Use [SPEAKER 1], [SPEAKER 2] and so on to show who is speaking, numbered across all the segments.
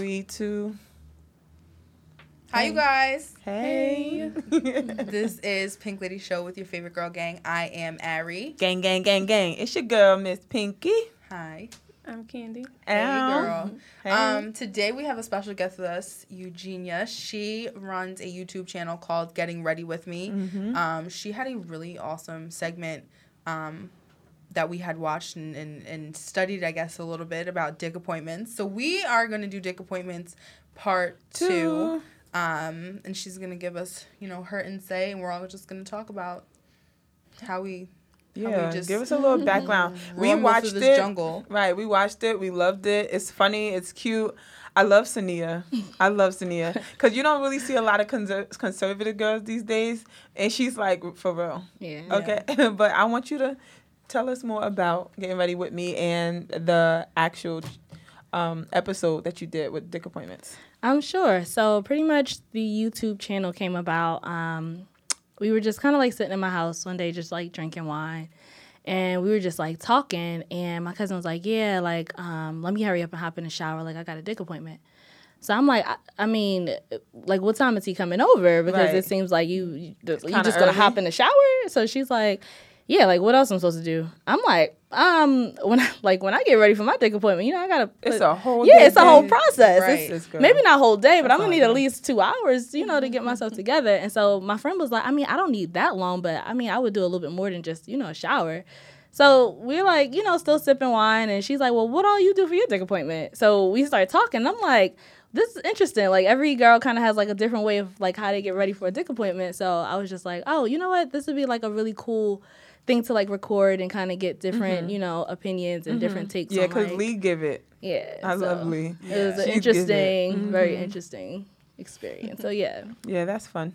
[SPEAKER 1] Three, two.
[SPEAKER 2] Hi, you guys.
[SPEAKER 1] Hey.
[SPEAKER 2] This is Pink Lady Show with your favorite girl gang. I am Ari.
[SPEAKER 1] gang, gang, gang, gang. It's your girl, Miss Pinky.
[SPEAKER 2] Hi.
[SPEAKER 3] I'm Candy.
[SPEAKER 2] Hey,
[SPEAKER 1] Ow.
[SPEAKER 2] girl.
[SPEAKER 1] Hey.
[SPEAKER 2] Um, today we have a special guest with us, Eugenia. She runs a YouTube channel called Getting Ready with Me.
[SPEAKER 1] Mhm.
[SPEAKER 2] Um, she had a really awesome segment um, that we had watched and, and, and studied, I guess, a little bit about dick appointments. So we are going to do dick appointments part two.
[SPEAKER 1] Two.
[SPEAKER 2] Um, and she's going to give us, you know, her insight, and we're all just going to talk about how we how we
[SPEAKER 1] Yeah,
[SPEAKER 2] just
[SPEAKER 1] give us a little background. we watched
[SPEAKER 2] this
[SPEAKER 1] it.
[SPEAKER 2] jungle.
[SPEAKER 1] Right, we watched it. We loved it. It's funny. It's cute. I love Sania. I love Sania because you don't really see a lot of conser- conservative girls these days, and she's like for real.
[SPEAKER 3] Yeah.
[SPEAKER 1] Okay, but I want you to tell us more about getting ready with me and the actual um, episode that you did with dick appointments.
[SPEAKER 3] I'm sure. So pretty much the YouTube channel came about. Um, we were just kind of like sitting in my house one day, just like drinking wine. And we were just like talking, and my cousin was like, "Yeah, like, um, let me hurry up and hop in the shower. Like, I got a dick appointment." So I'm like, I, I mean, like, what time is he coming over? Because
[SPEAKER 1] Right.
[SPEAKER 3] it seems like you you, you just gonna hop in the shower. So she's like, "Yeah, like, what else I'm supposed to do?" I'm like, um, when I, like when I get ready for my dick appointment, you know, I gotta. Put,
[SPEAKER 1] It's a whole
[SPEAKER 3] yeah,
[SPEAKER 1] day
[SPEAKER 3] it's a whole process.
[SPEAKER 2] Right.
[SPEAKER 3] It's-
[SPEAKER 1] This
[SPEAKER 3] maybe not a whole day, but
[SPEAKER 1] That's
[SPEAKER 3] I'm gonna need at least two hours, you know, to get myself together. And so my friend was like, I mean, I don't need that long, but I mean, I would do a little bit more than just, you know, a shower. So we're like, you know, still sipping wine, and she's like, Well, what all you do for your dick appointment? So we start talking. I'm like, this is interesting. Like every girl kind of has like a different way of like how they get ready for a dick appointment. So I was just like, oh, you know what? This would be like a really cool thing to like record and kind of get different, you know, opinions and different takes.
[SPEAKER 1] Yeah,
[SPEAKER 3] on,
[SPEAKER 1] because
[SPEAKER 3] like,
[SPEAKER 1] Lee give it.
[SPEAKER 3] yeah,
[SPEAKER 1] I
[SPEAKER 3] so
[SPEAKER 1] love Lee.
[SPEAKER 3] It was
[SPEAKER 1] She
[SPEAKER 3] an
[SPEAKER 1] gives it.
[SPEAKER 3] interesting, very
[SPEAKER 1] Mhm.
[SPEAKER 3] interesting experience. So yeah,
[SPEAKER 1] Yeah, that's fun.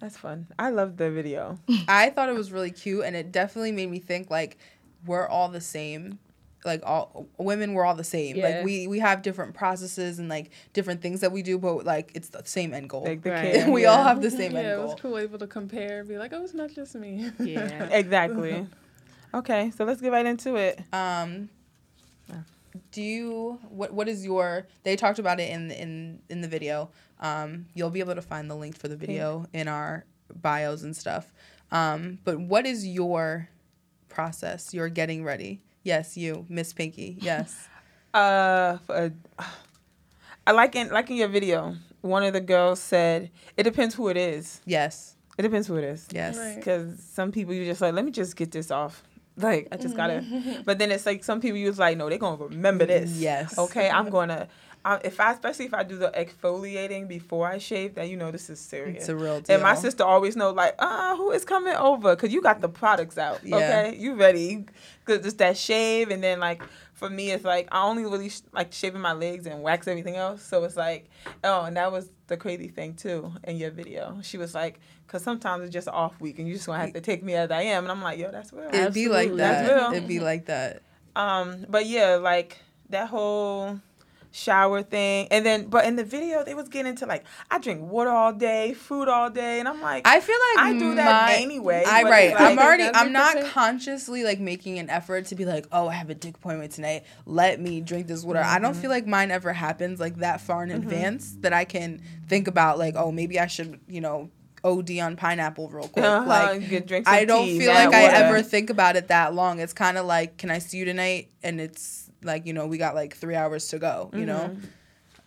[SPEAKER 1] That's fun. I love the video.
[SPEAKER 2] I thought it was really cute, and it definitely made me think like we're all the same. Like all women, we're all the same.
[SPEAKER 3] Yeah.
[SPEAKER 2] Like we we have different processes and like different things that we do, but like it's the same end goal.
[SPEAKER 1] Like the
[SPEAKER 3] Right.
[SPEAKER 1] kid.
[SPEAKER 2] we
[SPEAKER 1] yeah.
[SPEAKER 2] all have the same
[SPEAKER 4] yeah,
[SPEAKER 2] end
[SPEAKER 4] it was cool able to compare, be like, oh, it's not just me.
[SPEAKER 3] yeah.
[SPEAKER 1] Exactly. Okay, so let's get right into it.
[SPEAKER 2] Um, do you what what is your? They talked about it in in in the video. Um, you'll be able to find the link for the video in our bios and stuff. Um, but what is your process? You're getting ready. Yes, you, Miss Pinky. Yes.
[SPEAKER 1] Uh, for, I like in like in your video. One of the girls said it depends who it is.
[SPEAKER 2] yes.
[SPEAKER 1] It depends who it is.
[SPEAKER 2] Yes.
[SPEAKER 4] Right.
[SPEAKER 1] Because some people you just like, let me just get this off. Like I just gotta. but then it's like some people you was like, no, they're gonna remember this.
[SPEAKER 2] Yes.
[SPEAKER 1] Okay, I'm gonna. If I especially if I do the exfoliating before I shave, then you know this is serious.
[SPEAKER 2] It's a real deal.
[SPEAKER 1] And my sister always know like, ah, who is coming over? Cause you got the products out.
[SPEAKER 2] Yeah.
[SPEAKER 1] Okay, you ready? Cause it's that shave, and then like for me, it's like I only really sh- like shaving my legs and wax everything else. So it's like, oh, and that was the crazy thing too in your video. She was like, cause sometimes it's just off week, and you just gonna have to take me as I am. And I'm like, yo, that's real.
[SPEAKER 2] It'd be like that.
[SPEAKER 1] That's real.
[SPEAKER 2] It'd be like that.
[SPEAKER 1] Um, but yeah, like that whole shower thing, and then but in the video they was getting into like I drink water all day, food all day, and I'm like,
[SPEAKER 2] I feel like
[SPEAKER 1] I do that
[SPEAKER 2] my-
[SPEAKER 1] anyway,
[SPEAKER 2] I
[SPEAKER 1] but
[SPEAKER 2] right.
[SPEAKER 1] it's
[SPEAKER 2] I'm already. I'm not consciously like making an effort to be like, oh, I have a dick appointment tonight. Let me drink this water. I
[SPEAKER 1] Mm-hmm.
[SPEAKER 2] don't feel like mine ever happens like that far in advance that I can think about like, oh, maybe I should, you know, OD on pineapple real quick.
[SPEAKER 1] Uh-huh,
[SPEAKER 2] Like.
[SPEAKER 1] get- drink
[SPEAKER 2] I don't
[SPEAKER 1] tea,
[SPEAKER 2] feel
[SPEAKER 1] mad
[SPEAKER 2] like I
[SPEAKER 1] water.
[SPEAKER 2] ever think about it that long. It's kind of like, can I see you tonight? And it's like, you know, we got like three hours to go. You know,
[SPEAKER 1] Mm-hmm.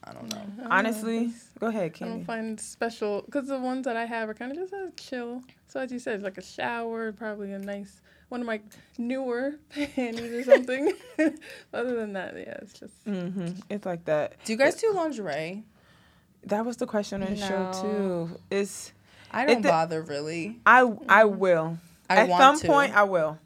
[SPEAKER 2] I don't know.
[SPEAKER 4] I don't know.
[SPEAKER 1] honestly. Go ahead, Kim.
[SPEAKER 4] I don't
[SPEAKER 1] Candy.
[SPEAKER 4] find special because the ones that I have are kind of just a chill. So as you said, like a shower, probably a nice one of my newer panties or something. Other than that, yeah, it's just
[SPEAKER 1] hmm It's like that.
[SPEAKER 2] Do you guys do lingerie?
[SPEAKER 1] That was the question on the show too. It's
[SPEAKER 2] I don't
[SPEAKER 1] de-
[SPEAKER 2] bother really.
[SPEAKER 1] I I will.
[SPEAKER 2] I
[SPEAKER 1] at
[SPEAKER 2] want
[SPEAKER 1] some
[SPEAKER 2] to.
[SPEAKER 1] point I will.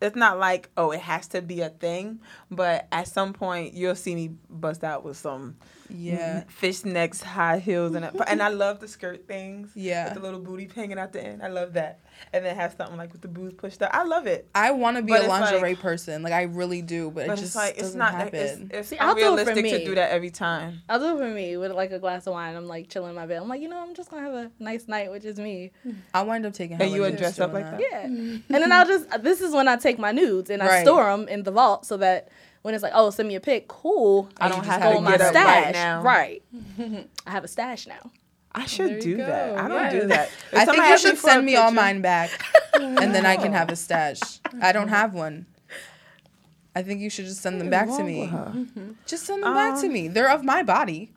[SPEAKER 1] It's not like oh it has to be a thing, but at some point you'll see me bust out with some
[SPEAKER 2] Yeah.
[SPEAKER 1] fishnecks, high heels, and a, and I love the skirt things.
[SPEAKER 2] Yeah.
[SPEAKER 1] with the little booty hanging out the end. I love that, and then have something like with the boobs pushed up. I love it.
[SPEAKER 2] I want to be
[SPEAKER 1] But
[SPEAKER 2] a
[SPEAKER 1] it's like-
[SPEAKER 2] lingerie person. Like I really do, but,
[SPEAKER 1] But
[SPEAKER 2] it just
[SPEAKER 1] like it's
[SPEAKER 2] doesn't
[SPEAKER 1] not.
[SPEAKER 2] happen.
[SPEAKER 1] It's, it's
[SPEAKER 3] See, I'll do it for
[SPEAKER 1] unrealistic to do that every time.
[SPEAKER 3] I'll do it for me with like a glass of wine. I'm like chilling in my bed. I'm like, you know, I'm just gonna have a nice night, which is me.
[SPEAKER 2] I wind up taking.
[SPEAKER 1] And you would dress up
[SPEAKER 2] doing
[SPEAKER 1] like
[SPEAKER 3] Yeah. and then I'll just this is when I take my nudes and I store them in the vault so that when it's like, oh, send me a pic, cool.
[SPEAKER 1] I don't have
[SPEAKER 2] have
[SPEAKER 1] to
[SPEAKER 3] Go on my stash.
[SPEAKER 1] right now.
[SPEAKER 3] Right. I have a stash now.
[SPEAKER 1] I should
[SPEAKER 4] There you
[SPEAKER 1] do that.
[SPEAKER 4] go.
[SPEAKER 1] I don't do that. If
[SPEAKER 2] I think you should send me all mine back, and then I can have a stash. I don't have one. I think you should just send them back to me.
[SPEAKER 1] with her?
[SPEAKER 2] Just send them back to
[SPEAKER 1] Um,
[SPEAKER 2] me. They're of my body.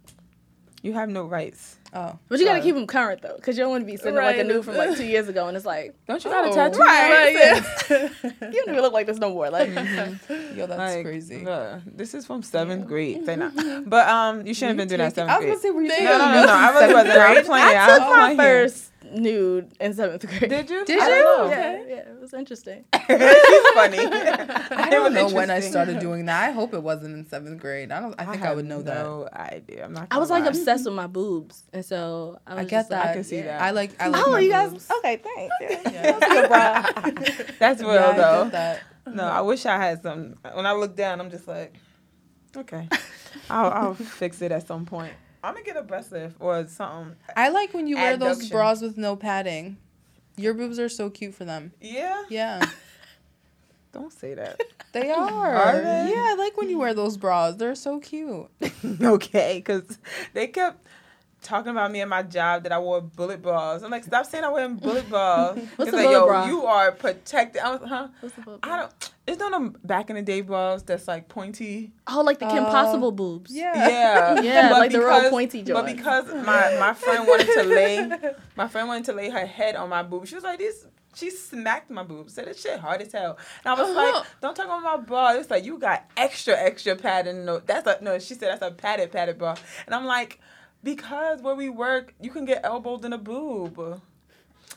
[SPEAKER 1] You have no rights.
[SPEAKER 2] Oh,
[SPEAKER 3] But you gotta keep them current though, because you don't want to be sending like a
[SPEAKER 4] Right.
[SPEAKER 3] nude from like two years ago, and it's like
[SPEAKER 1] Don't you got a
[SPEAKER 4] Oh,
[SPEAKER 1] tattoo?
[SPEAKER 3] Right.
[SPEAKER 4] yeah.
[SPEAKER 3] you don't even look like this no more. Like,
[SPEAKER 2] Yo, that's
[SPEAKER 1] Like,
[SPEAKER 2] crazy.
[SPEAKER 1] bruh, this is from seventh grade. Say not. But um, you shouldn't have been doing that seventh grade.
[SPEAKER 2] I
[SPEAKER 1] seventh
[SPEAKER 2] was gonna
[SPEAKER 1] grade.
[SPEAKER 2] say, were you
[SPEAKER 1] No,
[SPEAKER 2] taking
[SPEAKER 1] no, no, no. I really
[SPEAKER 2] seventh
[SPEAKER 1] wasn't. I was
[SPEAKER 2] grade?
[SPEAKER 1] playing.
[SPEAKER 3] I
[SPEAKER 1] I
[SPEAKER 3] took
[SPEAKER 1] was
[SPEAKER 3] my
[SPEAKER 1] playing.
[SPEAKER 3] first nude in seventh grade.
[SPEAKER 1] Did you?
[SPEAKER 2] Did
[SPEAKER 1] I
[SPEAKER 2] you?
[SPEAKER 1] don't know.
[SPEAKER 3] Yeah, yeah, it was interesting.
[SPEAKER 1] She's funny.
[SPEAKER 2] I don't know when I started doing that. I hope it wasn't in seventh grade. I don't. I think I,
[SPEAKER 1] have
[SPEAKER 2] would know that.
[SPEAKER 1] No idea. I'm not.
[SPEAKER 3] I was
[SPEAKER 1] gonna
[SPEAKER 3] like obsessed with my boobs, and so I, was
[SPEAKER 2] I get
[SPEAKER 3] just like.
[SPEAKER 1] I can see
[SPEAKER 3] yeah.
[SPEAKER 1] that.
[SPEAKER 2] I like. I like.
[SPEAKER 3] Oh,
[SPEAKER 2] my
[SPEAKER 3] you guys?
[SPEAKER 2] boobs.
[SPEAKER 3] Okay, thanks. Yeah.
[SPEAKER 2] Yeah.
[SPEAKER 1] That's real
[SPEAKER 2] Yeah, I
[SPEAKER 1] though.
[SPEAKER 2] get that.
[SPEAKER 1] No, I wish I had some. When I look down, I'm just like, okay, I'll, I'll fix it at some point. I'm gonna get a breast lift or something.
[SPEAKER 2] I like when you wear those bras with no padding. Your boobs are so cute for them.
[SPEAKER 1] Yeah,
[SPEAKER 2] Yeah,
[SPEAKER 1] don't say that.
[SPEAKER 2] they are.
[SPEAKER 1] Are they?
[SPEAKER 2] Yeah, I like when you wear those bras. They're so cute.
[SPEAKER 1] okay, because they kept talking about me and my job that I wore bullet bras. I'm like, stop saying I wear bullet bras.
[SPEAKER 3] What's
[SPEAKER 1] It's
[SPEAKER 3] a
[SPEAKER 1] like,
[SPEAKER 3] bullet
[SPEAKER 1] yo,
[SPEAKER 3] bra?
[SPEAKER 1] you are protected. I was, huh?
[SPEAKER 3] What's the boob?
[SPEAKER 1] I don't. It's not them back in the day bras that's like pointy.
[SPEAKER 3] Oh, like the Kim
[SPEAKER 2] Oh.
[SPEAKER 3] Possible boobs.
[SPEAKER 2] Yeah.
[SPEAKER 1] Yeah,
[SPEAKER 3] Yeah,
[SPEAKER 1] But
[SPEAKER 3] like the real
[SPEAKER 1] because-
[SPEAKER 3] pointy
[SPEAKER 1] But because my my friend wanted to lay, my friend wanted to lay her head on my boob. She was like, "This." She smacked my boob. Said this shit hard as hell. And I was
[SPEAKER 4] Uh-huh.
[SPEAKER 1] like, "Don't talk about my bra." It's like you got extra extra padding. No, that's a no. She said that's a padded padded bra. And I'm like, because where we work, you can get elbowed in a boob.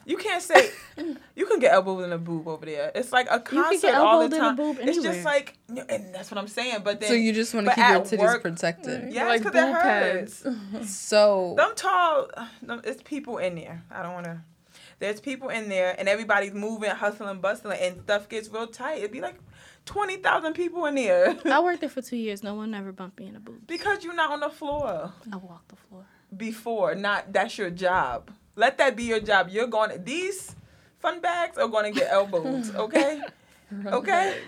[SPEAKER 1] You can't say you can get elbowed in a boob over there. It's like a
[SPEAKER 3] can
[SPEAKER 1] concert
[SPEAKER 3] get
[SPEAKER 1] all
[SPEAKER 3] elbowed
[SPEAKER 1] the
[SPEAKER 3] in a
[SPEAKER 1] time.
[SPEAKER 3] boob
[SPEAKER 1] it's just like, and that's what I'm saying. But then
[SPEAKER 2] So you just want to keep your titties
[SPEAKER 1] work-
[SPEAKER 2] protected.
[SPEAKER 1] Yeah,
[SPEAKER 4] like
[SPEAKER 1] because it hurts.
[SPEAKER 4] pads.
[SPEAKER 2] So
[SPEAKER 1] Them tall, them, it's people in there. I don't want to. There's people in there, and everybody's moving, hustling, bustling, and stuff gets real tight. It'd be like twenty thousand people in there
[SPEAKER 3] I worked there for two years. No one ever bumped me in the boobs.
[SPEAKER 1] because you're not on the floor
[SPEAKER 3] I walked the floor.
[SPEAKER 1] before. Not that's your job. Let that be your job. You're going. To, These fun bags are going to get elbows. Okay, okay.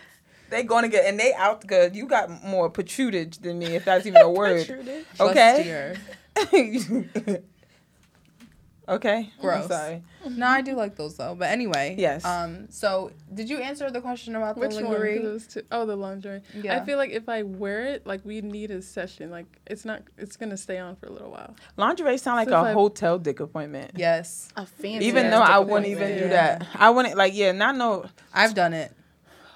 [SPEAKER 1] They going to get, and they out good. You got more protrudage than me, if that's even a word. Okay.
[SPEAKER 2] Trustier.
[SPEAKER 1] okay. I'm
[SPEAKER 2] Gross.
[SPEAKER 1] sorry.
[SPEAKER 2] No, I do like those though. But anyway.
[SPEAKER 1] Yes.
[SPEAKER 2] Um. So, did you answer the question about the
[SPEAKER 4] Which one? 'Cause
[SPEAKER 2] lingerie?
[SPEAKER 4] it was two- Oh, the lingerie.
[SPEAKER 2] Yeah.
[SPEAKER 4] I feel like if I wear it, like we need a session. Like it's not. It's gonna stay on for a little while.
[SPEAKER 1] Lingerie sound like
[SPEAKER 4] So
[SPEAKER 1] a hotel dick appointment.
[SPEAKER 2] Yes,
[SPEAKER 3] A fancy.
[SPEAKER 1] Even though I wouldn't even
[SPEAKER 2] appointment.
[SPEAKER 1] do that. I wouldn't like yeah, not no
[SPEAKER 2] I've done it.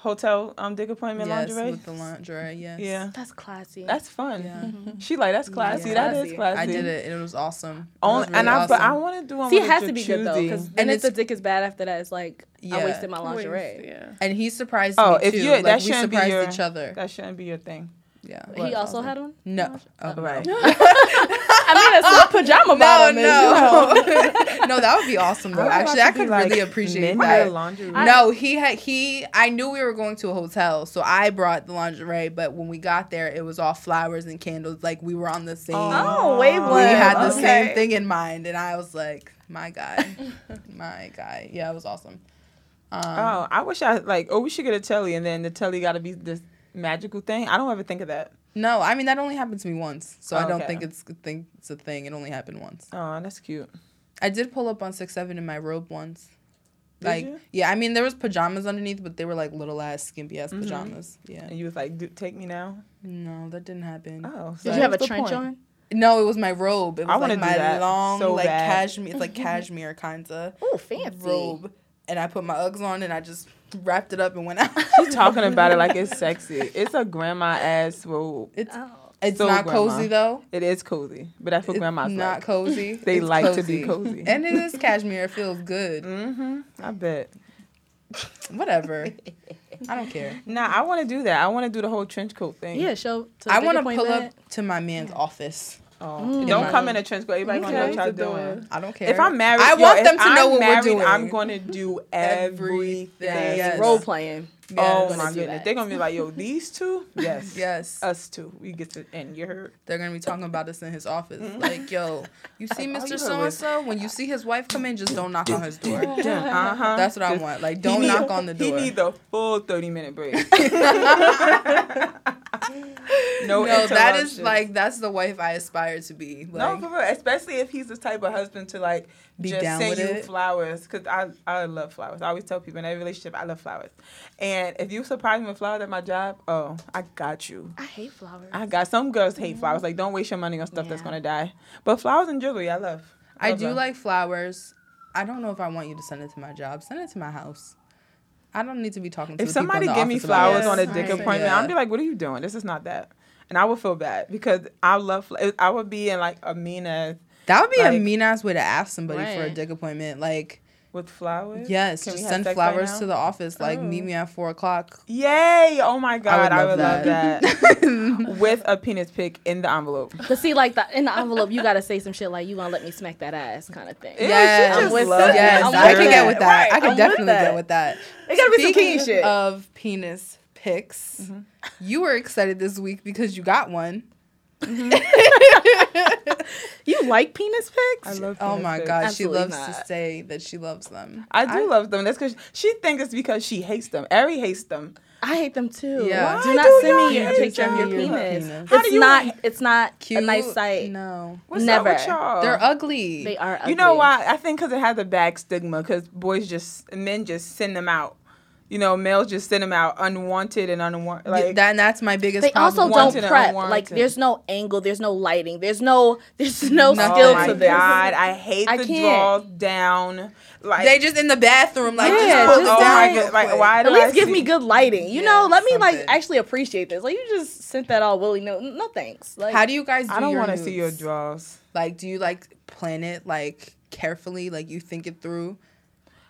[SPEAKER 1] Hotel um dick appointment
[SPEAKER 2] yes,
[SPEAKER 1] lingerie.
[SPEAKER 2] with the lingerie. Yes.
[SPEAKER 1] Yeah.
[SPEAKER 3] That's classy.
[SPEAKER 1] That's fun.
[SPEAKER 2] Yeah.
[SPEAKER 1] She like that's classy.
[SPEAKER 2] Yeah.
[SPEAKER 1] That
[SPEAKER 3] Classy.
[SPEAKER 1] is classy.
[SPEAKER 2] I did it. It was awesome. It
[SPEAKER 1] Only,
[SPEAKER 2] was really
[SPEAKER 1] and I but I want to do one
[SPEAKER 3] See, it has to be good though, because
[SPEAKER 2] And
[SPEAKER 3] if the dick is bad after that, it's like I wasted my lingerie.
[SPEAKER 4] Waste, yeah.
[SPEAKER 2] And he surprised
[SPEAKER 1] Oh,
[SPEAKER 2] me
[SPEAKER 1] if
[SPEAKER 2] too.
[SPEAKER 1] you-
[SPEAKER 2] like,
[SPEAKER 1] that
[SPEAKER 2] we
[SPEAKER 1] shouldn't be
[SPEAKER 2] surprised
[SPEAKER 1] your-
[SPEAKER 2] each other.
[SPEAKER 1] That shouldn't be your thing.
[SPEAKER 2] Yeah.
[SPEAKER 3] He
[SPEAKER 1] What?
[SPEAKER 3] also had one.
[SPEAKER 2] No. Oh,
[SPEAKER 1] Right.
[SPEAKER 3] I mean, it's what pajama
[SPEAKER 2] No,
[SPEAKER 3] bottom is. you know.
[SPEAKER 2] no, no, that would be awesome though. Actually, I could really appreciate that.
[SPEAKER 1] Laundry.
[SPEAKER 2] No, he had he. I knew we were going to a hotel, so I brought the lingerie. But when we got there, it was all flowers and candles. Like we were on the same.
[SPEAKER 3] Oh, wavelength.
[SPEAKER 2] we had the
[SPEAKER 3] Okay.
[SPEAKER 2] same thing in mind, and I was like, "My guy, my guy." Yeah, it was awesome. Um,
[SPEAKER 1] Oh, I wish I like. Oh, we should get a telly, and then the telly got to be this magical thing. I don't ever think of that.
[SPEAKER 2] No, I mean that only happened to me once, so I don't
[SPEAKER 1] Okay.
[SPEAKER 2] think it's think it's a thing. It only happened once.
[SPEAKER 1] Oh, that's cute.
[SPEAKER 2] I did pull up on six seven in my robe once.
[SPEAKER 1] Did
[SPEAKER 2] like
[SPEAKER 1] you?
[SPEAKER 2] yeah, I mean there was pajamas underneath, but they were like little ass skimpy ass
[SPEAKER 1] Mhm.
[SPEAKER 2] pajamas. Yeah.
[SPEAKER 1] And you was like, "Do- "Take me now."
[SPEAKER 2] No, that didn't happen.
[SPEAKER 1] Oh, so
[SPEAKER 3] Did you have a trench
[SPEAKER 1] point.
[SPEAKER 3] on?
[SPEAKER 2] No, it was my robe. It
[SPEAKER 1] I
[SPEAKER 2] was
[SPEAKER 1] wanna
[SPEAKER 2] like
[SPEAKER 1] do
[SPEAKER 2] my
[SPEAKER 1] that
[SPEAKER 2] long
[SPEAKER 1] so
[SPEAKER 2] like
[SPEAKER 1] bad.
[SPEAKER 2] cashmere. It's like cashmere kinda
[SPEAKER 3] Oh, fancy.
[SPEAKER 2] robe, and I put my Uggs on and I just wrapped it up and went out.
[SPEAKER 1] She's talking about it like it's sexy. It's a grandma ass robe.
[SPEAKER 2] It's
[SPEAKER 3] Oh.
[SPEAKER 2] it's
[SPEAKER 1] So
[SPEAKER 2] not
[SPEAKER 1] grandma.
[SPEAKER 2] cozy though.
[SPEAKER 1] It is cozy, but that's what
[SPEAKER 2] It's
[SPEAKER 1] grandma's
[SPEAKER 2] not
[SPEAKER 1] like.
[SPEAKER 2] cozy.
[SPEAKER 1] They
[SPEAKER 2] It's
[SPEAKER 1] like to be cozy.
[SPEAKER 2] and it is cashmere. It feels good.
[SPEAKER 1] Mm-hmm. I bet.
[SPEAKER 2] Whatever. I don't care.
[SPEAKER 1] Nah, I want to do that. I want to do the whole trench coat thing.
[SPEAKER 3] Yeah, show. To
[SPEAKER 2] I want to pull
[SPEAKER 3] appointment.
[SPEAKER 2] up to my man's office.
[SPEAKER 1] Oh.
[SPEAKER 3] Mm.
[SPEAKER 1] Don't
[SPEAKER 2] Yeah.
[SPEAKER 1] come in a trench coat. Everybody gonna know what y'all
[SPEAKER 4] Okay.
[SPEAKER 1] doing.
[SPEAKER 2] I don't care.
[SPEAKER 1] If I'm married,
[SPEAKER 2] I
[SPEAKER 1] yo,
[SPEAKER 2] want
[SPEAKER 1] if
[SPEAKER 2] them to know
[SPEAKER 1] I'm
[SPEAKER 2] what
[SPEAKER 1] married,
[SPEAKER 2] we're doing.
[SPEAKER 1] I'm gonna do
[SPEAKER 2] Everything.
[SPEAKER 1] everything.
[SPEAKER 2] Yes.
[SPEAKER 3] Role playing.
[SPEAKER 1] Oh my goodness, they're gonna be like, yo, these two, yes,
[SPEAKER 2] Yes.
[SPEAKER 1] us two, we get to, and you heard.
[SPEAKER 2] They're gonna be talking about us in his office.
[SPEAKER 1] Mm-hmm.
[SPEAKER 2] Like, yo, you see Mr. So and So? When you see his wife come in, just don't knock on his door.
[SPEAKER 1] Uh huh.
[SPEAKER 2] That's what I want. Like, don't knock on the door.
[SPEAKER 1] He need the full thirty minute break. no,
[SPEAKER 2] no, that is like that's the wife I aspire to be.
[SPEAKER 1] no, for real. Especially if he's the type of husband to like
[SPEAKER 2] Be
[SPEAKER 1] just
[SPEAKER 2] down
[SPEAKER 1] send
[SPEAKER 2] with
[SPEAKER 1] you
[SPEAKER 2] it.
[SPEAKER 1] flowers. Cause I I love flowers. I always tell people in every relationship I love flowers. And if you surprise me with flowers at my job, oh, I got you.
[SPEAKER 3] I hate flowers.
[SPEAKER 1] I got some girls hate flowers. Like don't waste your money on stuff that's gonna die. But flowers and jewelry, I love.
[SPEAKER 2] I
[SPEAKER 1] Love
[SPEAKER 2] do
[SPEAKER 1] them.
[SPEAKER 2] like flowers. I don't know if I want you to send it to my job. Send it to my house. I don't need to be talking to
[SPEAKER 1] If
[SPEAKER 2] the
[SPEAKER 1] somebody
[SPEAKER 2] in
[SPEAKER 1] give me flowers on a
[SPEAKER 4] Yes,
[SPEAKER 1] dick
[SPEAKER 4] right.
[SPEAKER 1] appointment,
[SPEAKER 2] Yeah.
[SPEAKER 1] I'd be like, "What are you doing? This is not that," and I would feel bad because I love. fl- I would be in like a mean ass
[SPEAKER 2] That would be a mean ass way to ask somebody for a dick appointment. Like,
[SPEAKER 1] with flowers.
[SPEAKER 2] yes,
[SPEAKER 1] Can
[SPEAKER 2] just send
[SPEAKER 1] sex right
[SPEAKER 2] flowers to the office. Like, meet
[SPEAKER 4] Oh.
[SPEAKER 2] me at four o'clock.
[SPEAKER 1] Yay! Oh my god, I
[SPEAKER 2] love
[SPEAKER 1] would love
[SPEAKER 2] that.
[SPEAKER 1] that. with a penis pic in the envelope.
[SPEAKER 3] But see, like the, in the envelope, you gotta say some shit like, "You gonna let me smack that ass?" kind of thing.
[SPEAKER 1] Ew, she
[SPEAKER 2] Yes,
[SPEAKER 1] just
[SPEAKER 3] I'm with
[SPEAKER 1] loves
[SPEAKER 3] that.
[SPEAKER 2] yes,
[SPEAKER 3] I'm
[SPEAKER 2] I can get with that.
[SPEAKER 3] Right,
[SPEAKER 2] I can
[SPEAKER 3] I'm
[SPEAKER 2] definitely
[SPEAKER 3] that.
[SPEAKER 2] get with that.
[SPEAKER 3] It gotta be some
[SPEAKER 2] Speaking
[SPEAKER 3] kinky shit.
[SPEAKER 2] of penis pics,
[SPEAKER 1] Mm-hmm.
[SPEAKER 2] you were excited this week because you got one. Mm-hmm.
[SPEAKER 3] you like penis pics?
[SPEAKER 1] I love.
[SPEAKER 2] Oh my
[SPEAKER 1] pics.
[SPEAKER 2] god,
[SPEAKER 3] Absolutely
[SPEAKER 2] she loves to say that she loves them.
[SPEAKER 1] I do love them. That's because she thinks it's because she hates them. Ari hates them.
[SPEAKER 3] I hate them too.
[SPEAKER 2] Yeah.
[SPEAKER 3] Do not
[SPEAKER 1] do
[SPEAKER 3] send me a
[SPEAKER 1] hate
[SPEAKER 3] picture of your
[SPEAKER 2] them?
[SPEAKER 3] penis.
[SPEAKER 2] Penis.
[SPEAKER 1] How
[SPEAKER 3] It's
[SPEAKER 1] do you
[SPEAKER 3] not.
[SPEAKER 1] hate-
[SPEAKER 3] It's not
[SPEAKER 2] Cute.
[SPEAKER 3] a nice sight.
[SPEAKER 2] No,
[SPEAKER 1] What's
[SPEAKER 3] Never.
[SPEAKER 1] with y'all?
[SPEAKER 2] they're ugly.
[SPEAKER 3] They are. Ugly.
[SPEAKER 1] You know why? I think because it has a bad stigma. Because boys just, men just send them out. You know, males just send them out unwanted and unwanted.
[SPEAKER 2] Like,
[SPEAKER 1] Like
[SPEAKER 2] that, and that's my biggest
[SPEAKER 3] They
[SPEAKER 2] problem.
[SPEAKER 3] also
[SPEAKER 1] Wanted
[SPEAKER 3] don't prep. Like there's no angle. There's no lighting. There's no. There's no
[SPEAKER 2] Nothing.
[SPEAKER 3] skill
[SPEAKER 1] oh my
[SPEAKER 3] to this.
[SPEAKER 1] god, I hate
[SPEAKER 3] I
[SPEAKER 1] the
[SPEAKER 3] can't.
[SPEAKER 1] draws down. Like
[SPEAKER 2] they just in the bathroom, like
[SPEAKER 3] Yeah,
[SPEAKER 2] just put
[SPEAKER 3] just
[SPEAKER 2] it
[SPEAKER 1] oh
[SPEAKER 2] down
[SPEAKER 1] my
[SPEAKER 3] like-
[SPEAKER 1] god, like why?
[SPEAKER 3] At
[SPEAKER 1] do I
[SPEAKER 3] least give
[SPEAKER 1] see-
[SPEAKER 3] me good lighting. You
[SPEAKER 2] Yeah,
[SPEAKER 3] know, let me like actually appreciate this. Like you just sent that all willy nilly. No thanks. Like
[SPEAKER 2] How do you guys? Do
[SPEAKER 1] I don't
[SPEAKER 2] want
[SPEAKER 1] want to see your draws.
[SPEAKER 2] Like, do you like plan it like carefully? Like you think it through?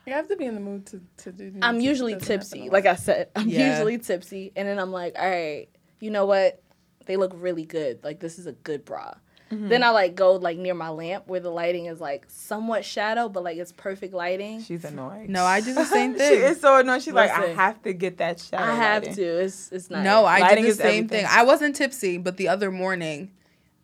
[SPEAKER 4] You have to be in the mood to, to do.
[SPEAKER 3] I'm usually tipsy. Like I said, I'm
[SPEAKER 2] Yeah.
[SPEAKER 3] usually tipsy, and then I'm like, all right, you know what? They look really good. Like this is a good bra.
[SPEAKER 1] Mm-hmm.
[SPEAKER 3] Then I like go like near my lamp where the lighting is like somewhat shadow, but like it's perfect lighting.
[SPEAKER 1] She's annoying.
[SPEAKER 2] No, I do the same thing.
[SPEAKER 1] she
[SPEAKER 2] thing.
[SPEAKER 1] is so annoying. She's like, I have to get that shot.
[SPEAKER 3] I have to. It's it's not.
[SPEAKER 2] No, I
[SPEAKER 1] Lighting
[SPEAKER 2] did the same
[SPEAKER 1] everything.
[SPEAKER 2] thing. I wasn't tipsy, but the other morning,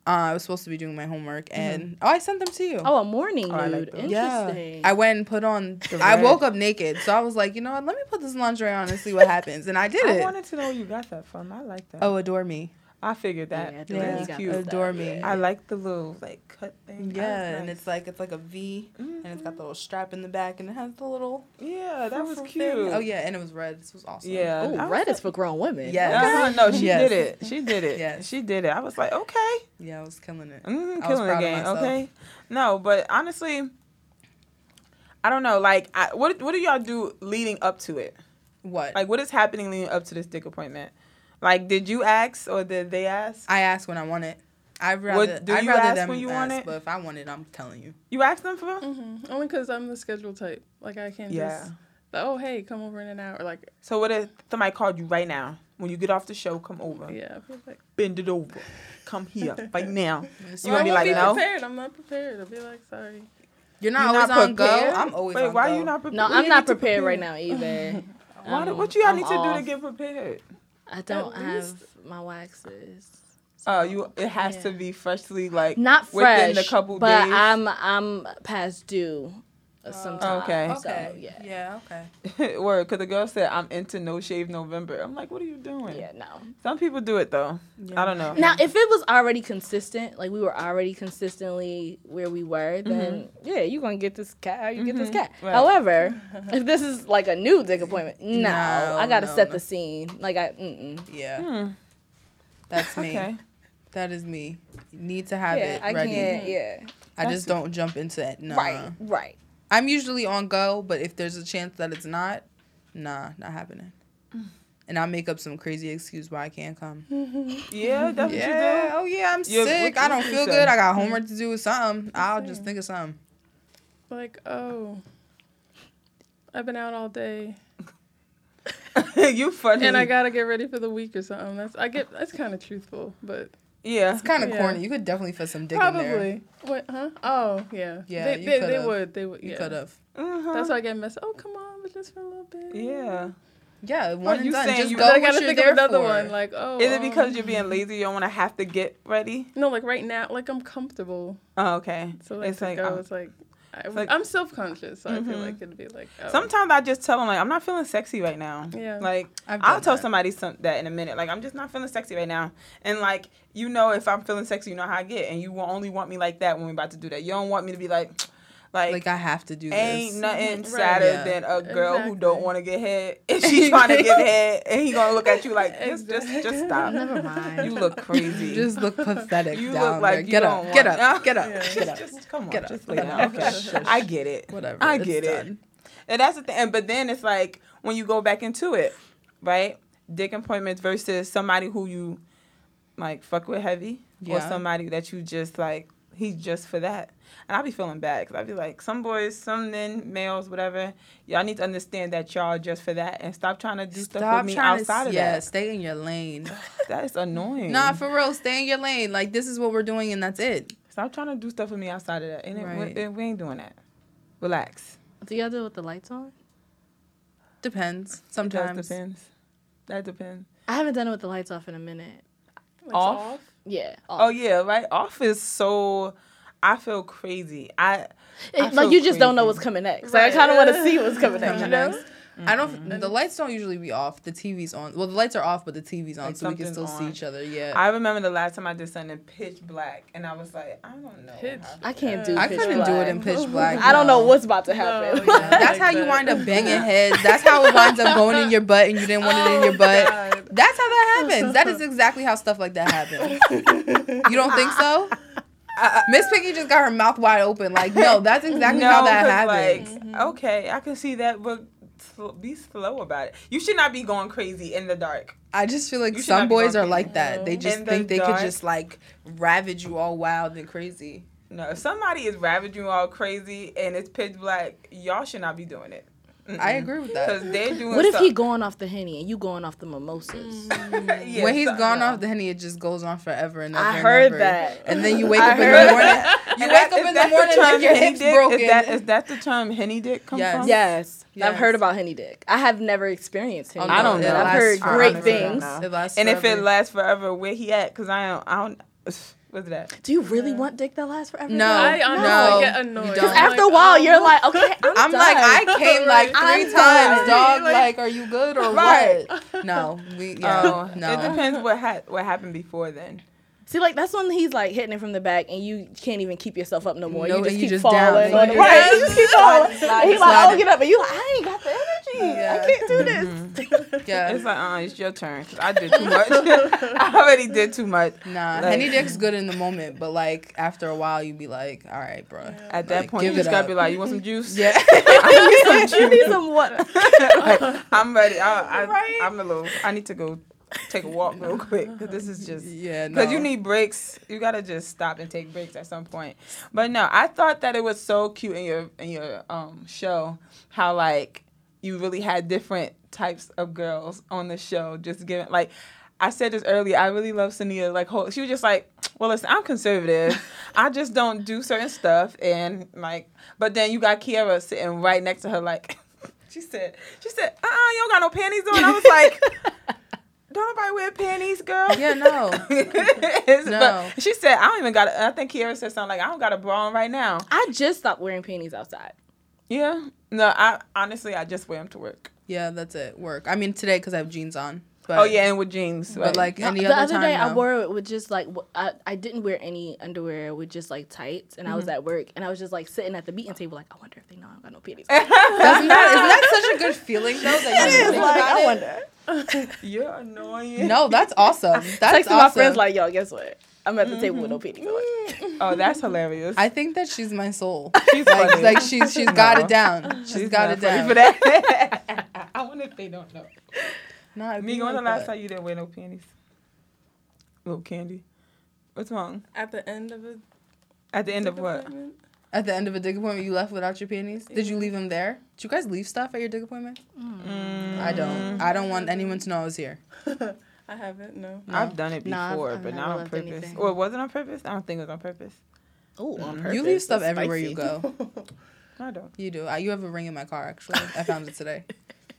[SPEAKER 2] uh, I was supposed to be doing my homework, and oh, I sent them to you.
[SPEAKER 3] Oh, a morning
[SPEAKER 1] Oh, I like
[SPEAKER 3] nude.
[SPEAKER 2] yeah,
[SPEAKER 3] Interesting.
[SPEAKER 2] I went and put on.
[SPEAKER 1] The
[SPEAKER 2] I woke up naked, so I was like, you know what? Let me put this lingerie on and see what happens, and I did
[SPEAKER 1] I
[SPEAKER 2] it.
[SPEAKER 1] I wanted to know where you got that from. I like that.
[SPEAKER 2] Oh, adore me.
[SPEAKER 1] I figured that.
[SPEAKER 3] Yeah,
[SPEAKER 2] Yeah,
[SPEAKER 3] you
[SPEAKER 1] cute.
[SPEAKER 2] Adore me.
[SPEAKER 3] yeah.
[SPEAKER 1] I like the little like cut thing.
[SPEAKER 2] Yeah,
[SPEAKER 1] That
[SPEAKER 2] and it's like it's like a V, and it's got the little strap in the back, and it has the little.
[SPEAKER 1] yeah, that was cute.
[SPEAKER 2] thing. Oh yeah, and it was red. This was awesome.
[SPEAKER 1] Yeah.
[SPEAKER 3] Oh, red
[SPEAKER 1] like-
[SPEAKER 3] is for grown women.
[SPEAKER 2] Yes.
[SPEAKER 1] Uh-huh, no, she
[SPEAKER 2] Yes.
[SPEAKER 1] did it. She did it.
[SPEAKER 2] Yes.
[SPEAKER 1] She did it. I was like, okay.
[SPEAKER 2] yeah, I was killing it.
[SPEAKER 1] Mm,
[SPEAKER 2] I was
[SPEAKER 1] killing the
[SPEAKER 2] proud of
[SPEAKER 1] game.
[SPEAKER 2] myself.
[SPEAKER 1] Okay. No, but honestly, I don't know. Like, I, what what do y'all do leading up to it?
[SPEAKER 2] What?
[SPEAKER 1] Like, what is happening leading up to this dick appointment? Like, did you ask or did they ask?
[SPEAKER 2] I ask when I want it. I'd rather.
[SPEAKER 1] what, do
[SPEAKER 2] I'd
[SPEAKER 1] you
[SPEAKER 2] rather
[SPEAKER 1] ask
[SPEAKER 2] them
[SPEAKER 1] when you
[SPEAKER 2] ask,
[SPEAKER 1] want it?
[SPEAKER 2] But if I want it, I'm telling you.
[SPEAKER 1] You asked them for?
[SPEAKER 4] Mhm. Only because I'm the schedule type. Like I can't
[SPEAKER 1] Yeah.
[SPEAKER 4] just. Like, oh hey, come over in an hour. Like
[SPEAKER 1] So what if somebody called you right now? When you get off the show, come over.
[SPEAKER 4] yeah. I feel like.
[SPEAKER 1] Bend it over. Come here right now. You
[SPEAKER 4] Well,
[SPEAKER 1] gonna
[SPEAKER 4] I
[SPEAKER 1] be
[SPEAKER 4] won't
[SPEAKER 1] like,
[SPEAKER 4] be
[SPEAKER 1] no?
[SPEAKER 4] prepared. I'm not prepared. I'll be like, sorry.
[SPEAKER 2] You're not
[SPEAKER 1] You're
[SPEAKER 2] always
[SPEAKER 1] not
[SPEAKER 2] on go. I'm always
[SPEAKER 1] Wait,
[SPEAKER 2] on
[SPEAKER 1] why
[SPEAKER 2] go.
[SPEAKER 1] you not prepared?
[SPEAKER 3] No,
[SPEAKER 1] What
[SPEAKER 3] I'm not
[SPEAKER 1] need to
[SPEAKER 3] prepared right now either.
[SPEAKER 1] Why, do-
[SPEAKER 3] Um,
[SPEAKER 1] what you all
[SPEAKER 3] I'm
[SPEAKER 1] need to do to get prepared?
[SPEAKER 3] I don't have my waxes.
[SPEAKER 1] Oh, you. It has
[SPEAKER 3] Yeah.
[SPEAKER 1] to be freshly like
[SPEAKER 3] Not
[SPEAKER 1] within
[SPEAKER 3] fresh,
[SPEAKER 1] the couple
[SPEAKER 3] but
[SPEAKER 1] days.
[SPEAKER 3] I'm I'm past due sometime.
[SPEAKER 1] Okay.
[SPEAKER 3] So,
[SPEAKER 2] Okay.
[SPEAKER 3] yeah.
[SPEAKER 2] Yeah. Okay.
[SPEAKER 1] Word, because the girl said I'm into no shave November. I'm like, what are you doing?
[SPEAKER 3] Yeah, no.
[SPEAKER 1] Some people do it though. I don't know.
[SPEAKER 3] Now, if it was already consistent, like we were already consistently where we were, then yeah, you're gonna get this cat. How you get this
[SPEAKER 1] Mhm,
[SPEAKER 3] cat?
[SPEAKER 1] right.
[SPEAKER 3] However, if this is like a new dick appointment, no,
[SPEAKER 2] No,
[SPEAKER 3] I gotta
[SPEAKER 2] no,
[SPEAKER 3] set
[SPEAKER 2] no.
[SPEAKER 3] the scene. Like I, mm-mm.
[SPEAKER 2] Yeah.
[SPEAKER 1] Hmm.
[SPEAKER 2] That's me.
[SPEAKER 1] Okay.
[SPEAKER 2] That is me. Need to have
[SPEAKER 3] yeah,
[SPEAKER 2] it
[SPEAKER 3] I
[SPEAKER 2] ready.
[SPEAKER 3] can't. Yeah,
[SPEAKER 2] I
[SPEAKER 1] That's-
[SPEAKER 2] just don't jump into it. No.
[SPEAKER 3] right, right.
[SPEAKER 2] I'm usually on go, but if there's a chance that it's not, nah, not happening. Mm. And I'll make up some crazy excuse why I can't come.
[SPEAKER 1] Yeah, that's
[SPEAKER 2] Yeah. Oh yeah, I'm
[SPEAKER 1] Yeah,
[SPEAKER 2] sick.
[SPEAKER 1] what-
[SPEAKER 2] I don't
[SPEAKER 1] you
[SPEAKER 2] feel
[SPEAKER 1] say?
[SPEAKER 2] good. I got mm. homework to do with something. I'll just think of something.
[SPEAKER 4] Like oh. I've been out all day,
[SPEAKER 1] what you do. you funny.
[SPEAKER 4] and I gotta get ready for the week or something. That's I get. That's kind of truthful, but
[SPEAKER 1] yeah.
[SPEAKER 2] It's kind of
[SPEAKER 4] Yeah.
[SPEAKER 2] corny. You could definitely fit some dick in there.
[SPEAKER 4] probably. What? Huh? Oh yeah.
[SPEAKER 2] Yeah,
[SPEAKER 4] They
[SPEAKER 2] you
[SPEAKER 4] they, they would. They would.
[SPEAKER 2] You could have.
[SPEAKER 1] Uh-huh.
[SPEAKER 4] That's why I get messed. Oh come on, but just for a little bit.
[SPEAKER 1] Yeah.
[SPEAKER 2] Yeah, one
[SPEAKER 1] you
[SPEAKER 2] done.
[SPEAKER 1] saying
[SPEAKER 2] Just
[SPEAKER 1] you-
[SPEAKER 2] go
[SPEAKER 4] But I
[SPEAKER 2] what
[SPEAKER 4] gotta
[SPEAKER 2] you're
[SPEAKER 4] think of another
[SPEAKER 2] for.
[SPEAKER 4] one. Like oh.
[SPEAKER 1] Is it because
[SPEAKER 4] um,
[SPEAKER 1] you're being lazy? You don't want to have to get ready?
[SPEAKER 4] No, like right now, like I'm comfortable.
[SPEAKER 1] Oh, okay.
[SPEAKER 4] So like
[SPEAKER 1] it's
[SPEAKER 4] to
[SPEAKER 1] like
[SPEAKER 4] go,
[SPEAKER 1] oh,
[SPEAKER 4] it's like I,
[SPEAKER 1] like-
[SPEAKER 4] I'm self conscious, so I feel
[SPEAKER 1] Mhm.
[SPEAKER 4] like it'd be like oh.
[SPEAKER 1] Sometimes I just tell them like I'm not feeling sexy right now.
[SPEAKER 4] Yeah.
[SPEAKER 1] Like I'll tell
[SPEAKER 2] that.
[SPEAKER 1] somebody some, that in a minute. Like I'm just not feeling sexy right now. And like you know, if I'm feeling sexy, you know how I get, and you will only want me like that when we're about to do that. You don't want me to be like, like.
[SPEAKER 2] Like I have to do
[SPEAKER 1] Ain't
[SPEAKER 2] this.
[SPEAKER 1] nothing
[SPEAKER 4] Right.
[SPEAKER 1] sadder
[SPEAKER 2] Yeah.
[SPEAKER 1] than a girl who don't want to get head and she's trying to get head and he gonna look at you like just just just stop.
[SPEAKER 3] Never mind.
[SPEAKER 1] You look crazy.
[SPEAKER 2] You just look pathetic
[SPEAKER 1] You
[SPEAKER 2] down
[SPEAKER 1] look like
[SPEAKER 2] Get up, get up, get up,
[SPEAKER 4] Yeah.
[SPEAKER 2] get up.
[SPEAKER 1] just come on,
[SPEAKER 2] Get up.
[SPEAKER 1] just lay down. Okay, I get it.
[SPEAKER 2] Whatever.
[SPEAKER 1] I
[SPEAKER 2] it's
[SPEAKER 1] get it.
[SPEAKER 2] done.
[SPEAKER 1] And that's the thing. But then it's like when you go back into it, right? Dick appointments versus somebody who you like fuck with heavy, or somebody that you just like he's just for that. And I be feeling bad because I be like, some boys, some men, males, whatever, y'all need to understand that y'all just for that and stop trying to do stuff with me outside
[SPEAKER 2] to
[SPEAKER 1] of
[SPEAKER 2] yeah,
[SPEAKER 1] that.
[SPEAKER 2] Yeah, stay in your lane.
[SPEAKER 1] That is annoying.
[SPEAKER 2] nah, for real, stay in your lane. Like this is what we're doing, and that's it.
[SPEAKER 1] Stop trying to do stuff with me outside of that. And it-
[SPEAKER 2] Right.
[SPEAKER 1] we, we ain't doing that. Relax.
[SPEAKER 3] Do y'all do it with the lights on?
[SPEAKER 2] Depends. Sometimes.
[SPEAKER 1] does depends. That depends.
[SPEAKER 3] I haven't done it with the lights off in a minute.
[SPEAKER 4] It's
[SPEAKER 1] Off?
[SPEAKER 3] Yeah.
[SPEAKER 1] Oh yeah, right. Off is so. I feel crazy. I.
[SPEAKER 3] It-
[SPEAKER 1] I
[SPEAKER 3] like you just don't know what's coming next. Like, I kind of want to see what's coming next. You
[SPEAKER 2] Coming
[SPEAKER 3] know?
[SPEAKER 2] next. I don't. The mm-hmm. lights don't usually be off. The TV's on. Well, the lights are off, but the TV's on,
[SPEAKER 1] Like
[SPEAKER 2] so we can
[SPEAKER 1] something's
[SPEAKER 2] still see each other. Yeah.
[SPEAKER 1] I remember the last time I did something pitch black, and I was like, I don't know.
[SPEAKER 4] Pitch.
[SPEAKER 3] I can't do.
[SPEAKER 2] I
[SPEAKER 3] pitch
[SPEAKER 2] couldn't do it in
[SPEAKER 3] black.
[SPEAKER 2] pitch black.
[SPEAKER 3] I don't know what's about to happen.
[SPEAKER 4] No, yeah.
[SPEAKER 2] That's how you wind up banging heads. That's how it winds up going in your butt, and you didn't want it in your oh, butt.
[SPEAKER 4] God.
[SPEAKER 2] That's how that happens. That is exactly how stuff like that happens. You don't think so? Miss Piggy just got her mouth wide open. Like, no, that's exactly how that happens.
[SPEAKER 1] Like, mm-hmm. okay, I can see that, but sl- be slow about it. You should not be going crazy in the dark.
[SPEAKER 2] I just feel like
[SPEAKER 1] You should not
[SPEAKER 2] some boys
[SPEAKER 1] going
[SPEAKER 2] are like that. They just
[SPEAKER 1] In the
[SPEAKER 2] think they
[SPEAKER 1] dark.
[SPEAKER 2] could just like ravage you all wild and crazy.
[SPEAKER 1] No, if somebody is ravaging you all crazy and it's pitch black, y'all should not be doing it.
[SPEAKER 2] I agree with
[SPEAKER 1] Because
[SPEAKER 2] that.
[SPEAKER 1] they're doing.
[SPEAKER 3] What if he going off the henny and you going off the mimosas? Mm.
[SPEAKER 1] Yeah,
[SPEAKER 2] when he's
[SPEAKER 1] so-
[SPEAKER 2] gone
[SPEAKER 1] no.
[SPEAKER 2] off the henny, it just goes on forever and ever.
[SPEAKER 3] I
[SPEAKER 2] and
[SPEAKER 3] heard
[SPEAKER 2] ever.
[SPEAKER 3] that.
[SPEAKER 2] And then you wake
[SPEAKER 3] I
[SPEAKER 2] up in the morning.
[SPEAKER 1] that.
[SPEAKER 2] You wake
[SPEAKER 1] that-
[SPEAKER 2] up in the morning
[SPEAKER 1] term
[SPEAKER 2] like your
[SPEAKER 1] henny
[SPEAKER 2] hips
[SPEAKER 1] dick?
[SPEAKER 2] broken.
[SPEAKER 1] Is that, is that the term henny dick come
[SPEAKER 2] Yes.
[SPEAKER 1] from?
[SPEAKER 3] Yes,
[SPEAKER 2] Yes.
[SPEAKER 3] I've heard about henny dick. I have never experienced henny.
[SPEAKER 2] Oh,
[SPEAKER 1] I don't know.
[SPEAKER 3] I've heard great things.
[SPEAKER 1] know.
[SPEAKER 2] It lasts
[SPEAKER 1] And if it lasts forever, where he at? Because I don't. I don't. What's that?
[SPEAKER 3] Do you really want dick that lasts forever?
[SPEAKER 2] No.
[SPEAKER 4] I
[SPEAKER 2] No,
[SPEAKER 4] get annoyed.
[SPEAKER 2] don't.
[SPEAKER 3] Because
[SPEAKER 2] I'm
[SPEAKER 3] after a while,
[SPEAKER 4] oh,
[SPEAKER 3] you're like, okay, I'm,
[SPEAKER 2] I'm like. I came like 3
[SPEAKER 3] I'm
[SPEAKER 2] times,
[SPEAKER 3] done.
[SPEAKER 2] dog.
[SPEAKER 4] Like-
[SPEAKER 2] Like, are you good or
[SPEAKER 1] Right.
[SPEAKER 2] what? No, we yeah,
[SPEAKER 1] Oh,
[SPEAKER 2] no.
[SPEAKER 1] It depends what ha- what happened before then.
[SPEAKER 3] See, like that's when he's like hitting it from the back, and you can't even keep yourself up no more.
[SPEAKER 2] No,
[SPEAKER 3] you just
[SPEAKER 2] and
[SPEAKER 3] keep
[SPEAKER 2] just
[SPEAKER 3] falling.
[SPEAKER 2] down. Like,
[SPEAKER 3] it. right?
[SPEAKER 2] down.
[SPEAKER 3] You just keep falling. He's like,
[SPEAKER 2] slide.
[SPEAKER 3] "Oh, get up!" And you like, I ain't got the energy.
[SPEAKER 2] Yeah.
[SPEAKER 3] I can't do this.
[SPEAKER 2] yeah.
[SPEAKER 1] It's like, uh, it's your turn. 'cause I did too much. I already did too much.
[SPEAKER 2] Nah,
[SPEAKER 1] Like-
[SPEAKER 2] henny dick's good in the moment, but like after a while, you'd be like, all right, bro.
[SPEAKER 1] At that
[SPEAKER 2] Like,
[SPEAKER 1] point, you just gotta
[SPEAKER 2] up.
[SPEAKER 1] be like, you want some juice?
[SPEAKER 2] Yeah.
[SPEAKER 1] I need some juice.
[SPEAKER 3] you need some water.
[SPEAKER 1] like, I'm ready. I, I,
[SPEAKER 3] Right?
[SPEAKER 1] I'm a little. I need to go take a walk real quick because this is just.
[SPEAKER 2] yeah, no.
[SPEAKER 1] Because you need breaks, you gotta just stop and take breaks at some point. But no, I thought that it was so cute in your in your um show how like you really had different types of girls on the show. Just giving like I said this earlier. I really love Sania. Like whole, she was just like, well, listen, I'm conservative. I just don't do certain stuff, and like, but then you got Kiara sitting right next to her, like. She said, she said, uh-uh, you don't got no panties on. I was like, don't nobody wear panties, girl.
[SPEAKER 2] Yeah, no. No.
[SPEAKER 1] But she said, I don't even got. I think Kiara said something like, I don't got a bra on right now.
[SPEAKER 3] I just stopped wearing panties outside.
[SPEAKER 1] Yeah. No, I honestly, I just wear them to work.
[SPEAKER 2] Yeah, that's it. Work. I mean today because I have jeans on. But,
[SPEAKER 1] oh yeah, and with jeans.
[SPEAKER 2] But
[SPEAKER 1] right.
[SPEAKER 2] like any
[SPEAKER 3] the
[SPEAKER 2] other,
[SPEAKER 3] other
[SPEAKER 2] time,
[SPEAKER 3] day, I wore it with just like I, I didn't wear any underwear with just like tights, and I
[SPEAKER 2] Mm-hmm.
[SPEAKER 3] was at work, and I was just like sitting at the meeting table, like I wonder if they know I don't got no panties.
[SPEAKER 2] Doesn't that, isn't that such a good feeling though? That you
[SPEAKER 3] It is
[SPEAKER 2] think
[SPEAKER 3] like
[SPEAKER 2] about
[SPEAKER 3] I
[SPEAKER 2] it?
[SPEAKER 3] wonder.
[SPEAKER 1] You're annoying.
[SPEAKER 2] No, that's awesome. That's
[SPEAKER 3] Texting
[SPEAKER 2] awesome.
[SPEAKER 3] my friends like, yo, guess what? I'm at the table with no panties on.
[SPEAKER 1] Oh, that's hilarious.
[SPEAKER 2] I think that she's my soul.
[SPEAKER 1] She's
[SPEAKER 2] Like,
[SPEAKER 1] funny.
[SPEAKER 2] like she's she's got it down. she's got it down.
[SPEAKER 1] for that. I wonder if they don't know.
[SPEAKER 2] Nah, it'd
[SPEAKER 1] Me, when the last time you didn't wear no panties? Little candy. What's wrong?
[SPEAKER 4] At the end of it.
[SPEAKER 1] At the end of what?
[SPEAKER 2] At the end of a dig appointment, you left without your panties. Did you leave them there? Did you guys leave stuff at your dig appointment?
[SPEAKER 1] Mm,
[SPEAKER 2] I don't. I don't want anyone to know I was here.
[SPEAKER 4] I haven't, no.
[SPEAKER 2] No.
[SPEAKER 1] I've done it
[SPEAKER 3] No, I've-
[SPEAKER 1] before,
[SPEAKER 3] I've
[SPEAKER 1] but not on
[SPEAKER 3] left
[SPEAKER 1] purpose.
[SPEAKER 3] anything.
[SPEAKER 1] Or was it on purpose? I don't think it was on purpose.
[SPEAKER 3] Oh, on
[SPEAKER 1] You
[SPEAKER 3] purpose.
[SPEAKER 2] you leave stuff
[SPEAKER 3] That's
[SPEAKER 2] everywhere you go.
[SPEAKER 1] I don't.
[SPEAKER 2] You do. I, you have a ring in my car. Actually, I found it today.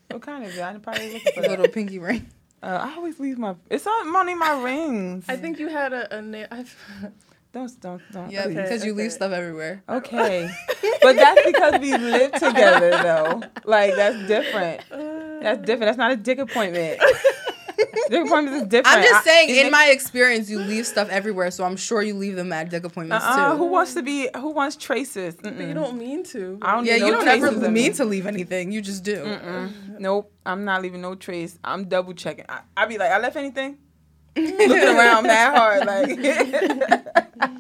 [SPEAKER 1] What kind of it? I probably looking for
[SPEAKER 2] A
[SPEAKER 1] that.
[SPEAKER 2] little pinky ring.
[SPEAKER 1] Uh, I always leave my. It's on money my rings.
[SPEAKER 4] I think you had a, a nail. I,
[SPEAKER 1] Don't don't don't.
[SPEAKER 2] Yeah,
[SPEAKER 1] please.
[SPEAKER 2] because you leave stuff everywhere.
[SPEAKER 1] Okay, but that's because we live together, though. Like that's different. That's different. That's not a dick appointment. dick appointment is different.
[SPEAKER 2] I'm just saying,
[SPEAKER 1] it
[SPEAKER 2] in
[SPEAKER 1] makes-
[SPEAKER 2] my experience, you leave stuff everywhere, so I'm sure you leave them at dick appointments
[SPEAKER 1] Uh-uh,
[SPEAKER 2] too.
[SPEAKER 1] who wants to be? Who wants traces?
[SPEAKER 4] But you don't mean to.
[SPEAKER 1] I don't
[SPEAKER 2] yeah,
[SPEAKER 1] need
[SPEAKER 2] you
[SPEAKER 1] no
[SPEAKER 2] don't ever mean
[SPEAKER 1] me.
[SPEAKER 2] to leave anything. You just do.
[SPEAKER 1] Mm-mm. Nope, I'm not leaving no trace. I'm double checking. I, I be like, I left anything? Looking around that hard, like.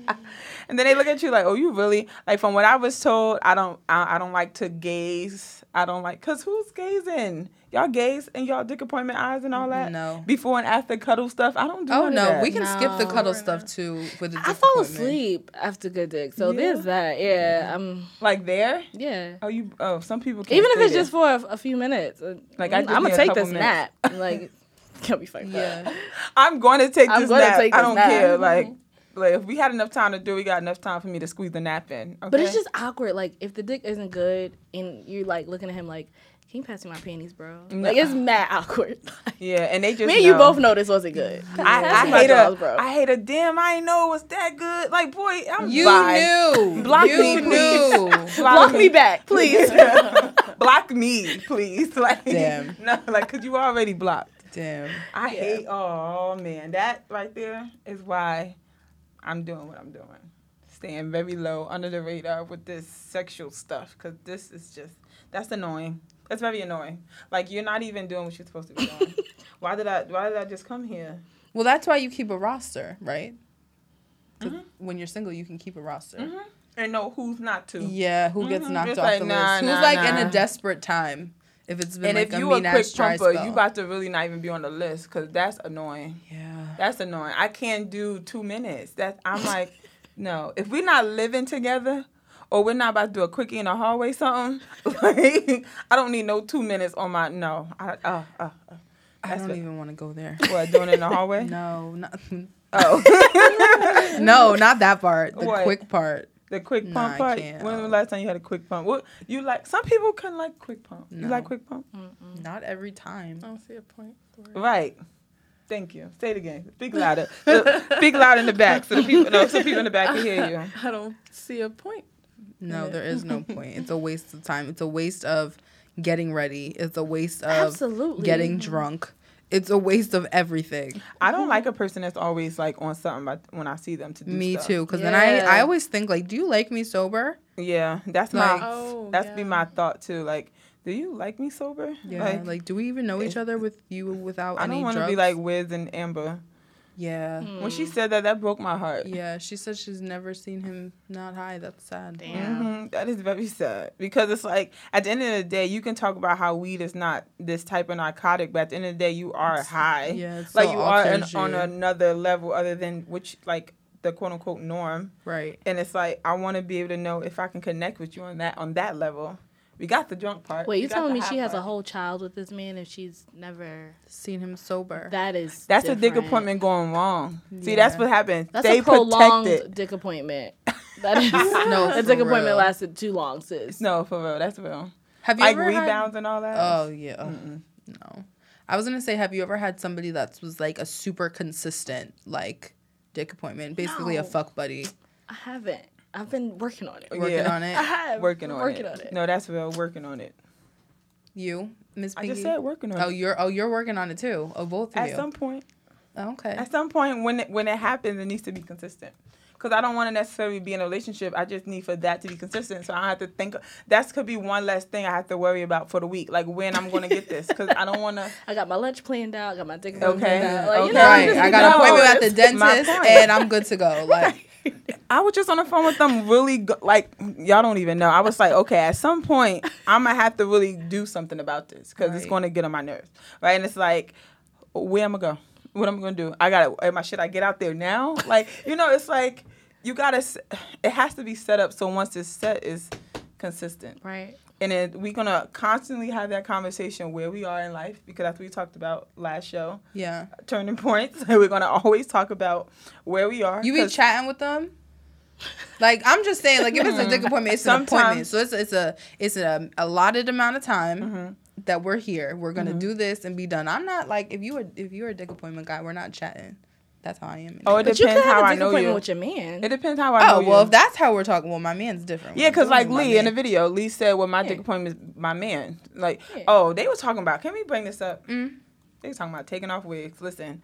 [SPEAKER 1] and then they look at you like, oh, you really like? From what I was told, I don't, I, I don't like to gaze. I don't like, cause who's gazing? Y'all gaze and y'all dick appointment eyes and all that.
[SPEAKER 2] No.
[SPEAKER 1] Before and after cuddle stuff, I don't do. That. Oh
[SPEAKER 2] no, we can skip the
[SPEAKER 3] No.
[SPEAKER 2] cuddle stuff too with the
[SPEAKER 3] I
[SPEAKER 2] dick
[SPEAKER 3] fall asleep after good dick, so
[SPEAKER 1] Yeah?
[SPEAKER 3] there's that. Yeah, I'm.
[SPEAKER 1] like there.
[SPEAKER 3] Yeah.
[SPEAKER 1] Oh, you. Oh, some people. Can't
[SPEAKER 3] Even if it's
[SPEAKER 1] there.
[SPEAKER 3] just for a, a few minutes, uh,
[SPEAKER 1] Like, I
[SPEAKER 3] I'm gonna take this
[SPEAKER 1] minutes.
[SPEAKER 3] nap. Like, can't be fucked
[SPEAKER 2] Yeah.
[SPEAKER 3] up.
[SPEAKER 1] I'm going to take
[SPEAKER 3] I'm
[SPEAKER 1] this nap.
[SPEAKER 3] take
[SPEAKER 1] I don't
[SPEAKER 3] nap.
[SPEAKER 1] care. Like, like if we had enough time to do, it, we got enough time for me to squeeze the nap in.
[SPEAKER 3] But it's just awkward. Like, if the dick isn't good and you're like looking at him like, can you pass me my panties, bro?
[SPEAKER 1] No.
[SPEAKER 3] Like, it's mad awkward.
[SPEAKER 1] yeah, and they just
[SPEAKER 3] Me and you both know this wasn't good.
[SPEAKER 1] I,
[SPEAKER 3] Pass
[SPEAKER 1] I hate
[SPEAKER 3] drawers,
[SPEAKER 1] a,
[SPEAKER 3] bro.
[SPEAKER 1] I hate a damn. I ain't know it was that good. Like, boy, I'm
[SPEAKER 2] You
[SPEAKER 1] bi.
[SPEAKER 2] knew.
[SPEAKER 1] Block
[SPEAKER 2] you
[SPEAKER 1] me, please.
[SPEAKER 2] knew.
[SPEAKER 3] Block me back, please.
[SPEAKER 1] Block me, please. Like,
[SPEAKER 2] Damn.
[SPEAKER 1] no, like, cause you already blocked.
[SPEAKER 2] Damn.
[SPEAKER 1] I hate. Oh man, that right there is why I'm doing what I'm doing. Staying very low under the radar with this sexual stuff, cause this is just that's annoying. That's very annoying. Like you're not even doing what you're supposed to be doing. why did I? Why did I just come here?
[SPEAKER 2] Well, that's why you keep a roster, right?
[SPEAKER 1] Mm-hmm.
[SPEAKER 2] When you're single, you can keep a roster.
[SPEAKER 1] And know who's not to.
[SPEAKER 2] Yeah, who gets
[SPEAKER 1] Mhm,
[SPEAKER 2] knocked
[SPEAKER 1] just
[SPEAKER 2] off
[SPEAKER 1] like,
[SPEAKER 2] the
[SPEAKER 1] nah,
[SPEAKER 2] list? Who's
[SPEAKER 1] nah,
[SPEAKER 2] like in a desperate time? If it's been
[SPEAKER 1] And
[SPEAKER 2] like
[SPEAKER 1] if
[SPEAKER 2] a
[SPEAKER 1] you a
[SPEAKER 2] mean
[SPEAKER 1] quick
[SPEAKER 2] ass dry
[SPEAKER 1] pumper,
[SPEAKER 2] spell.
[SPEAKER 1] you about to really not even be on the list, cause that's annoying.
[SPEAKER 2] yeah.
[SPEAKER 1] That's annoying. I can't do two minutes. That I'm like, no. If we're not living together, or we're not about to do a quickie in the hallway, something like I don't need no two minutes on my no. I uh uh. uh.
[SPEAKER 2] I don't
[SPEAKER 1] what-
[SPEAKER 2] even want to go there.
[SPEAKER 1] What doing it in the hallway?
[SPEAKER 2] No, not,
[SPEAKER 1] Oh,
[SPEAKER 2] no, not that part. The
[SPEAKER 1] What?
[SPEAKER 2] quick part.
[SPEAKER 1] the quick
[SPEAKER 2] Nah,
[SPEAKER 1] pump
[SPEAKER 2] I
[SPEAKER 1] part.
[SPEAKER 2] can't.
[SPEAKER 1] When was the last time you had a quick pump? What you like? Some people can like quick pump. You like quick pump?
[SPEAKER 2] Not every time.
[SPEAKER 4] I don't see a point for it.
[SPEAKER 1] Right. Thank you. Say it again. Speak louder. Speak loud in the back so the people no, so people in the back can hear you.
[SPEAKER 4] I don't see a point.
[SPEAKER 2] No, there is no point. It's a waste of time. It's a waste of getting ready. It's a waste of
[SPEAKER 3] Absolutely.
[SPEAKER 2] getting drunk. It's a waste of everything.
[SPEAKER 1] I don't like a person that's always like on something but when I see them to do
[SPEAKER 2] Me
[SPEAKER 1] stuff.
[SPEAKER 2] too. Because then I, I always think like, do you like me sober?
[SPEAKER 1] Yeah, that's
[SPEAKER 2] Like-
[SPEAKER 1] my
[SPEAKER 4] Oh,
[SPEAKER 1] that's
[SPEAKER 4] yeah.
[SPEAKER 1] be my thought too. Like, do you like me sober?
[SPEAKER 2] Yeah. Like, do we even know each other with you without any drugs?
[SPEAKER 1] I
[SPEAKER 2] any
[SPEAKER 1] don't want to be like Wiz and Amber.
[SPEAKER 2] yeah.
[SPEAKER 1] When she said that, that broke my heart.
[SPEAKER 2] Yeah, she said she's never seen him not high. That's sad.
[SPEAKER 3] Damn.
[SPEAKER 1] Mhm, That is very sad because it's like at the end of the day, you can talk about how weed is not this type of narcotic, but at the end of the day, you are high.
[SPEAKER 2] Yeah, it's
[SPEAKER 1] like
[SPEAKER 2] so
[SPEAKER 1] you are an, on another level other than which like the quote unquote norm.
[SPEAKER 2] Right.
[SPEAKER 1] And it's like I want to be able to know if I can connect with you on that on that level. We got the drunk part.
[SPEAKER 3] Wait, you
[SPEAKER 1] got
[SPEAKER 3] telling me
[SPEAKER 1] high
[SPEAKER 3] she has a whole child with this man and she's never?
[SPEAKER 2] Seen him sober.
[SPEAKER 3] That is.
[SPEAKER 1] That's a dick appointment going wrong. See, that's what happened.
[SPEAKER 3] That's
[SPEAKER 1] they
[SPEAKER 3] a prolonged
[SPEAKER 1] protect it.
[SPEAKER 3] dick appointment. That is
[SPEAKER 2] No,
[SPEAKER 3] that
[SPEAKER 2] for
[SPEAKER 3] dick appointment
[SPEAKER 2] real.
[SPEAKER 3] lasted too long, sis.
[SPEAKER 1] No, for real, that's real.
[SPEAKER 2] Have you
[SPEAKER 1] Like
[SPEAKER 2] ever had-
[SPEAKER 1] rebounds and all that.
[SPEAKER 2] Oh yeah. Oh, No. I was gonna say, have you ever had somebody that was like a super consistent like dick appointment, basically a fuck buddy,
[SPEAKER 3] I haven't. I've been working on it.
[SPEAKER 2] working
[SPEAKER 1] Yeah.
[SPEAKER 2] on it?
[SPEAKER 3] I have
[SPEAKER 1] working on
[SPEAKER 3] working
[SPEAKER 1] it.
[SPEAKER 3] on it.
[SPEAKER 1] No, that's real. Working on it.
[SPEAKER 2] You, Miss
[SPEAKER 1] I
[SPEAKER 2] Pinky.
[SPEAKER 1] just said working on
[SPEAKER 2] Oh,
[SPEAKER 1] it.
[SPEAKER 2] you're oh you're working on it too. Oh, both of
[SPEAKER 1] At
[SPEAKER 2] you.
[SPEAKER 1] some point,
[SPEAKER 2] Oh, okay.
[SPEAKER 1] at some point when it, when it happens, it needs to be consistent. Cause I don't want to necessarily be in a relationship. I just need for that to be consistent. So I have to think. That could be one less thing I have to worry about for the week, like when I'm gonna get this. Cause I don't want to.
[SPEAKER 3] I got my lunch planned out. I got my dick
[SPEAKER 1] Okay,
[SPEAKER 3] planned out. Like,
[SPEAKER 1] okay.
[SPEAKER 3] you know, I
[SPEAKER 2] right. I got an appointment at the dentist, and I'm good to go. Like,
[SPEAKER 1] I was just on the phone with them, really go, like y'all don't even know. I was like, okay, at some point I'm gonna have to really do something about this because it's gonna get on my nerves, right? And it's like, where am I gonna go? What am I gonna do? I gotta. Am I should I get out there now? Like, you know, it's like you gotta. It has to be set up so once it's set, is consistent.
[SPEAKER 3] Right.
[SPEAKER 1] And then we're gonna constantly have that conversation where we are in life because what we talked about last show,
[SPEAKER 2] yeah.
[SPEAKER 1] turning points. we're gonna always talk about where we are.
[SPEAKER 2] You be chatting with them? Like I'm just saying, like if it's a dick appointment, it's an appointment. So it's it's a it's a allotted amount of time
[SPEAKER 1] Mhm.
[SPEAKER 2] that we're here. We're gonna
[SPEAKER 1] Mm-hmm.
[SPEAKER 2] do this and be done. I'm not like if you were if you're a dick appointment guy, we're not chatting. That's how I am.
[SPEAKER 1] Oh, it
[SPEAKER 3] But you could
[SPEAKER 1] depends
[SPEAKER 3] have
[SPEAKER 1] how
[SPEAKER 3] a
[SPEAKER 1] I know you.
[SPEAKER 3] with your man.
[SPEAKER 1] It depends how I know
[SPEAKER 2] Oh well,
[SPEAKER 1] you.
[SPEAKER 2] if that's how we're talking, well, my man's different.
[SPEAKER 1] Yeah, because like Lee in the video, Lee said, "Well, my dick appointment is my man." Like,
[SPEAKER 3] Yeah.
[SPEAKER 1] oh, they were talking about. Can we bring this up?
[SPEAKER 2] Mm.
[SPEAKER 1] They were talking about taking off wigs. Listen,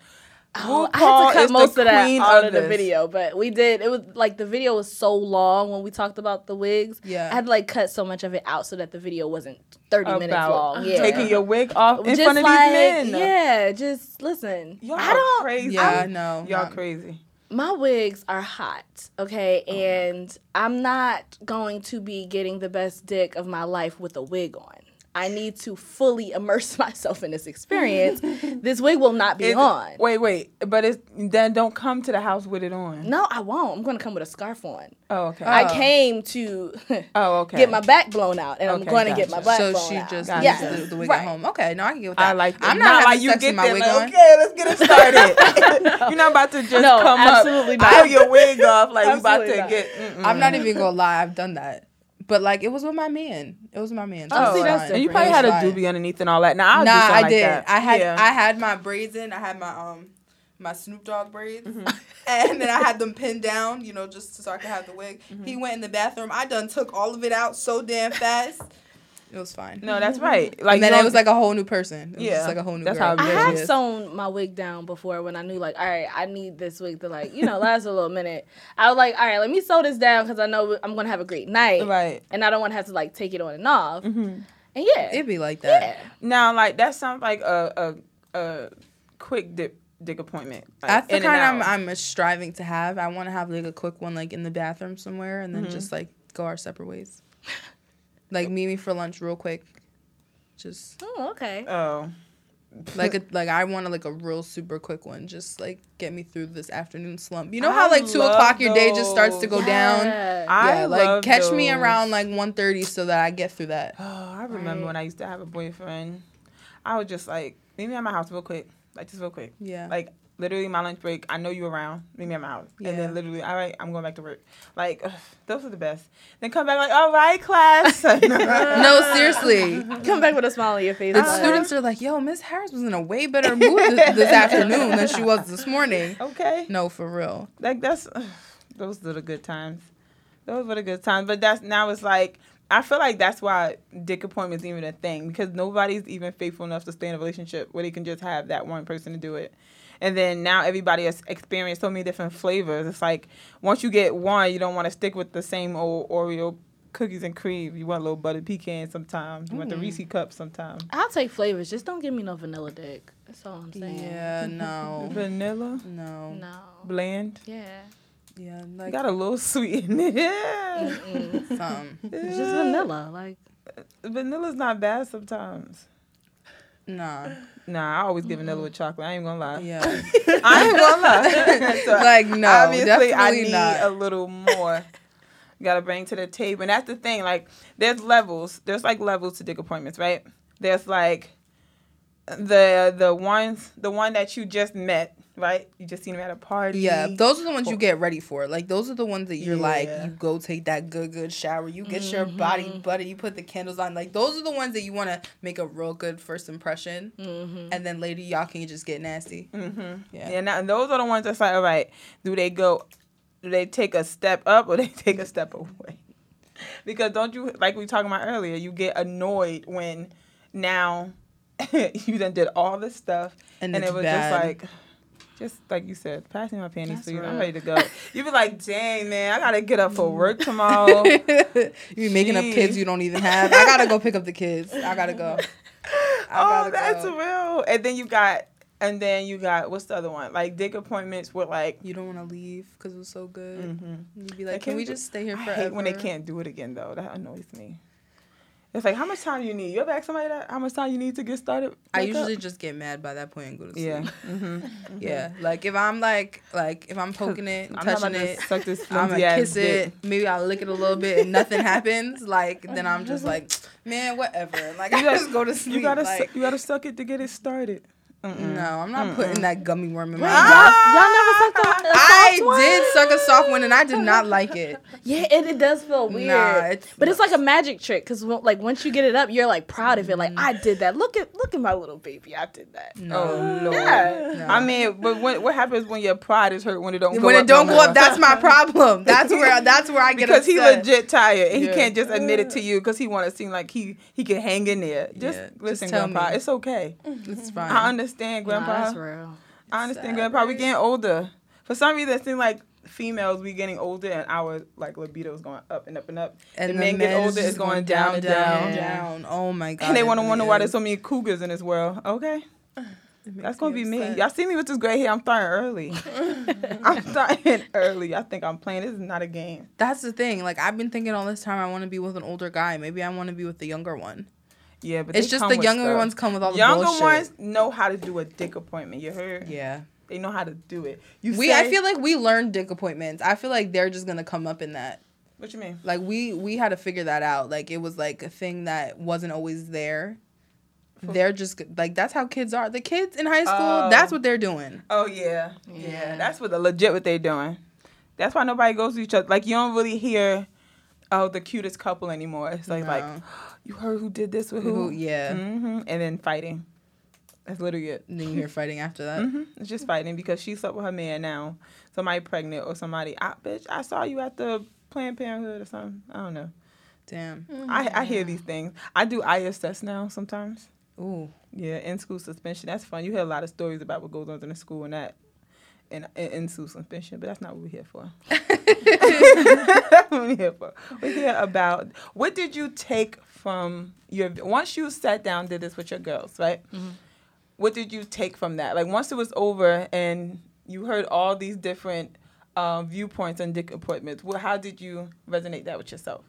[SPEAKER 3] Oh, I had to cut most of that out
[SPEAKER 1] of
[SPEAKER 3] of the video, but we did. It was like the video was so long when we talked about the wigs.
[SPEAKER 2] Yeah.
[SPEAKER 3] I had to like cut so much of it out so that the video wasn't thirty minutes long. Yeah,
[SPEAKER 1] taking your wig off in
[SPEAKER 3] just
[SPEAKER 1] front of
[SPEAKER 3] like
[SPEAKER 1] these men.
[SPEAKER 3] yeah, just listen.
[SPEAKER 1] y'all
[SPEAKER 3] I don't.
[SPEAKER 1] crazy.
[SPEAKER 2] Yeah, I know.
[SPEAKER 1] Y'all
[SPEAKER 2] Not-
[SPEAKER 1] crazy.
[SPEAKER 3] my wigs are hot, okay,
[SPEAKER 1] Oh.
[SPEAKER 3] and I'm not going to be getting the best dick of my life with a wig on. I need to fully immerse myself in this experience. this wig will not be
[SPEAKER 1] Is it-
[SPEAKER 3] on.
[SPEAKER 1] Wait, wait, but it's then don't come to the house with it on.
[SPEAKER 3] No, I won't. I'm gonna come with a scarf on.
[SPEAKER 1] Oh, okay.
[SPEAKER 3] I
[SPEAKER 2] Oh.
[SPEAKER 3] came to
[SPEAKER 1] oh, okay.
[SPEAKER 3] get my back blown out, and I'm
[SPEAKER 1] Okay,
[SPEAKER 3] going to get my back
[SPEAKER 2] So
[SPEAKER 3] blown
[SPEAKER 2] she just
[SPEAKER 1] Gotcha.
[SPEAKER 2] leaves
[SPEAKER 3] yes.
[SPEAKER 2] the, the wig
[SPEAKER 3] right.
[SPEAKER 2] at home. Okay, no, I can get with that.
[SPEAKER 1] I like.
[SPEAKER 2] I'm
[SPEAKER 1] that.
[SPEAKER 2] not, having
[SPEAKER 1] like you
[SPEAKER 2] sex
[SPEAKER 1] get
[SPEAKER 2] my wig
[SPEAKER 1] like,
[SPEAKER 2] on.
[SPEAKER 1] Okay, let's get it started. You're not about to just
[SPEAKER 3] No,
[SPEAKER 1] come
[SPEAKER 3] absolutely
[SPEAKER 1] up,
[SPEAKER 3] not.
[SPEAKER 1] pull your wig off, like you about to
[SPEAKER 3] not.
[SPEAKER 1] get. mm-mm.
[SPEAKER 2] I'm not even gonna lie, I've done that. But like it was with my man. It was my man. so
[SPEAKER 3] Oh, see, that's
[SPEAKER 2] fine.
[SPEAKER 1] And you probably had a
[SPEAKER 2] was fine.
[SPEAKER 1] doobie underneath and all that. Now I
[SPEAKER 2] Nah,
[SPEAKER 1] do
[SPEAKER 2] I
[SPEAKER 1] like
[SPEAKER 2] did.
[SPEAKER 1] that.
[SPEAKER 2] I had
[SPEAKER 1] Yeah.
[SPEAKER 2] I had my braids in. I had my um my Snoop Dogg braids,
[SPEAKER 1] Mm-hmm.
[SPEAKER 2] and then I had them pinned down. You know, just so I could have the wig.
[SPEAKER 1] Mm-hmm.
[SPEAKER 2] He went in the bathroom. I done took all of it out so damn fast. It was fine.
[SPEAKER 1] no, that's right. Like
[SPEAKER 2] and then
[SPEAKER 1] you
[SPEAKER 2] it was like a whole new person. It was
[SPEAKER 1] Yeah,
[SPEAKER 2] just like a whole new
[SPEAKER 1] that's
[SPEAKER 2] girl.
[SPEAKER 1] how
[SPEAKER 3] I have
[SPEAKER 1] is.
[SPEAKER 3] sewn my wig down before when I knew like, all right, I need this wig to like, you know, last a little minute. I was like, all right, let me sew this down because I know I'm gonna have a great night,
[SPEAKER 1] right.
[SPEAKER 3] and I don't want to have to like take it on and off.
[SPEAKER 1] hmm
[SPEAKER 3] And yeah,
[SPEAKER 2] It'd be like that.
[SPEAKER 3] yeah.
[SPEAKER 1] Now, like that sounds like a a, a quick dip dick appointment. Like,
[SPEAKER 2] That's the kind I'm. I'm striving to have. I want to have like a quick one like in the bathroom somewhere, and
[SPEAKER 1] Mm-hmm.
[SPEAKER 2] then just like go our separate ways. Like meet me for lunch real quick. Just
[SPEAKER 3] Oh, okay.
[SPEAKER 1] Oh,
[SPEAKER 2] like a like I want to like a real super quick one. Just like get me through this afternoon slump. You know
[SPEAKER 1] I
[SPEAKER 2] how like two
[SPEAKER 1] love
[SPEAKER 2] o'clock your day just starts to go
[SPEAKER 1] those.
[SPEAKER 2] down.
[SPEAKER 3] Yeah.
[SPEAKER 1] I
[SPEAKER 2] yeah, like
[SPEAKER 1] love
[SPEAKER 2] catch me
[SPEAKER 1] those.
[SPEAKER 2] around like 1.30 so that I get through that.
[SPEAKER 1] Oh, I remember
[SPEAKER 3] Right.
[SPEAKER 1] when I used to have a boyfriend. I was just like, meet me at my house real quick, like just real quick.
[SPEAKER 2] Yeah.
[SPEAKER 1] Like literally my lunch break. I know you around. Meet me at my house. And
[SPEAKER 2] Yeah.
[SPEAKER 1] then literally, all right, I'm going back to work. Like ugh, those are the best. Then come back like, all right, class.
[SPEAKER 2] no, seriously.
[SPEAKER 3] Come back with a smile on your face.
[SPEAKER 2] The
[SPEAKER 3] like,
[SPEAKER 2] students are like, "Yo, Miss Harris was in a way better mood th- this afternoon than she was this morning."
[SPEAKER 1] Okay.
[SPEAKER 2] No, for real.
[SPEAKER 1] Like that's ugh, those are the good times. Those were the good times. But that's now it's like I feel like that's why dick appointments even a thing because nobody's even faithful enough to stay in a relationship where they can just have that one person to do it. And then now everybody has experienced so many different flavors. It's like once you get one, you don't want to stick with the same old Oreo cookies and cream. You want a little buttered pecan sometimes. You want the Reese mm. cup sometimes.
[SPEAKER 3] I'll take flavors. Just don't give me no vanilla dick. That's all I'm saying.
[SPEAKER 2] Yeah, no,
[SPEAKER 1] Vanilla,
[SPEAKER 2] no,
[SPEAKER 3] No.
[SPEAKER 1] bland.
[SPEAKER 3] Yeah.
[SPEAKER 2] yeah, like
[SPEAKER 1] Got a little sweet in it. Yeah.
[SPEAKER 2] Some.
[SPEAKER 3] It's just vanilla. Like
[SPEAKER 1] Vanilla's not bad sometimes.
[SPEAKER 2] Nah,
[SPEAKER 1] Nah, I always get vanilla with chocolate. I ain't gonna lie.
[SPEAKER 2] yeah,
[SPEAKER 1] I ain't gonna lie. So,
[SPEAKER 2] like no,
[SPEAKER 1] obviously, I need
[SPEAKER 2] not.
[SPEAKER 1] a little more. Got to bring to the table, and that's the thing. Like, there's levels. There's like levels to dick appointments, right? There's like the the ones the one that you just met, right? You just seen him at a party.
[SPEAKER 2] Yeah, those are the ones you get ready for. Like those are the ones that you're like, you go take that good good shower, you get your body butter, you put the candles on. Like those are the ones that you want to make a real good first impression,
[SPEAKER 3] mm-hmm.
[SPEAKER 2] and then later y'all can just get nasty.
[SPEAKER 1] Mm-hmm.
[SPEAKER 2] Yeah.
[SPEAKER 1] Yeah. now, and those are the ones that's like, all right, do they go? Do they take a step up or they take a step away? Because don't you like we talking about earlier? You get annoyed when now you then did all this stuff
[SPEAKER 2] And
[SPEAKER 1] and, it was
[SPEAKER 2] bad.
[SPEAKER 1] just like. Just like you said, pass me my panties,
[SPEAKER 3] That's
[SPEAKER 1] please. I'm ready to go. You be like, dang man, I gotta get up for work tomorrow.
[SPEAKER 2] you be making up kids you don't even have. I gotta go pick up the kids. I gotta go. I
[SPEAKER 1] oh,
[SPEAKER 2] gotta
[SPEAKER 1] that's
[SPEAKER 2] go.
[SPEAKER 1] real. And then you got, and then you got what's the other one? Like dick appointments with like.
[SPEAKER 2] You don't want to leave because it was so good.
[SPEAKER 1] mhm.
[SPEAKER 2] You'd be like, can we just stay here
[SPEAKER 1] I
[SPEAKER 2] forever?
[SPEAKER 1] hate when they can't do it again though. That annoys me. It's like how much time you need. You ever ask somebody that? How much time you need to get started?
[SPEAKER 2] I usually
[SPEAKER 1] up?
[SPEAKER 2] just get mad by that point and go to sleep.
[SPEAKER 1] yeah. Mm-hmm.
[SPEAKER 2] Yeah, like if I'm like, like if I'm poking it, and
[SPEAKER 1] I'm
[SPEAKER 2] touching it,
[SPEAKER 1] suck this
[SPEAKER 2] I'm gonna kiss it. Maybe I'll lick it a little bit and nothing happens. Like then I'm just like, man, whatever. Like I
[SPEAKER 1] gotta-
[SPEAKER 2] just go to sleep.
[SPEAKER 1] You gotta
[SPEAKER 2] like,
[SPEAKER 1] su- you gotta suck it to get it started. Mm-mm.
[SPEAKER 2] No, I'm not putting that gummy worm in my
[SPEAKER 3] Y'all,
[SPEAKER 2] mouth.
[SPEAKER 3] y'all never sucked a, a
[SPEAKER 2] I
[SPEAKER 3] soft one?
[SPEAKER 2] I did suck a soft one and I did not like it.
[SPEAKER 3] Yeah, it, it does feel weird.
[SPEAKER 2] it's-
[SPEAKER 3] but it's like a magic trick because like once you get it up, you're like proud of it. Like I did that. Look at look at my little baby. I did that.
[SPEAKER 1] Oh lord.
[SPEAKER 3] Yeah.
[SPEAKER 2] No.
[SPEAKER 1] I mean, but when, what happens when your pride is hurt when it don't go
[SPEAKER 2] when
[SPEAKER 1] up
[SPEAKER 2] it don't
[SPEAKER 1] no
[SPEAKER 2] go
[SPEAKER 1] more?
[SPEAKER 2] up, that's my problem. That's where that's where I get it.
[SPEAKER 1] because he legit tired and
[SPEAKER 2] Yeah.
[SPEAKER 1] he can't just admit it to you because he want to seem like he he can hang in there. Just
[SPEAKER 2] Yeah, just
[SPEAKER 1] listen,
[SPEAKER 2] tell
[SPEAKER 1] Grandpa.
[SPEAKER 2] me.
[SPEAKER 1] It's okay.
[SPEAKER 2] It's mm-hmm. fine.
[SPEAKER 1] I understand,
[SPEAKER 3] Nah,
[SPEAKER 1] Grandpa.
[SPEAKER 3] that's real.
[SPEAKER 1] I understand,
[SPEAKER 2] sad,
[SPEAKER 1] Grandpa. We getting older. For some reason, it seems like females we getting older and our like libido is going up and up and up.
[SPEAKER 2] and
[SPEAKER 1] the
[SPEAKER 2] the
[SPEAKER 1] men get older, it's
[SPEAKER 2] just
[SPEAKER 1] going down and down.
[SPEAKER 2] down. Oh my god!
[SPEAKER 1] And they want to wonder why there's so many cougars in this world. Okay. That's gonna be me. Y'all see me with this gray hair? I'm starting early. I'm starting early. I think I'm playing. This is not a game.
[SPEAKER 2] That's the thing. Like I've been thinking all this time, I want to be with an older guy. Maybe I want to be with the younger one.
[SPEAKER 1] Yeah, but
[SPEAKER 2] It's just the younger
[SPEAKER 1] stuff.
[SPEAKER 2] ones come with all the
[SPEAKER 1] Younger
[SPEAKER 2] bullshit.
[SPEAKER 1] ones know how to do a dick appointment. You heard?
[SPEAKER 2] Yeah.
[SPEAKER 1] They know how to do it. You
[SPEAKER 2] We I feel like we learned dick appointments. I feel like they're just gonna come up in that.
[SPEAKER 1] What you mean?
[SPEAKER 2] Like we we had to figure that out. Like it was like a thing that wasn't always there. They're just like that's how kids are. The kids in high school,
[SPEAKER 1] Oh.
[SPEAKER 2] that's what they're doing.
[SPEAKER 1] Oh yeah. yeah,
[SPEAKER 3] Yeah.
[SPEAKER 1] That's what the legit what they're doing. That's why nobody goes to each other. Like you don't really hear, oh, the cutest couple anymore. It's like like,
[SPEAKER 2] No.
[SPEAKER 1] You heard who did this with
[SPEAKER 2] Who-
[SPEAKER 1] who?
[SPEAKER 2] yeah.
[SPEAKER 1] hmm And then fighting. That's literally it.
[SPEAKER 2] And then you hear fighting after that.
[SPEAKER 1] hmm It's just fighting because she slept with her man now. Somebody pregnant or somebody. I bitch, I saw you at the Planned Parenthood or something. I don't know.
[SPEAKER 2] Damn.
[SPEAKER 1] I I hear these things. I do ISS now sometimes.
[SPEAKER 2] Ooh.
[SPEAKER 1] Yeah, in school suspension. That's fun. You hear a lot of stories about what goes on in the school and that. In, in, in school suspension, but that's not what we're here for. that's what we're here for. We're here about what did you take from your once you sat down did this with your girls, right? What did you take from that? Like once it was over and you heard all these different um, viewpoints and dick appointments, well, how did you resonate that with yourself?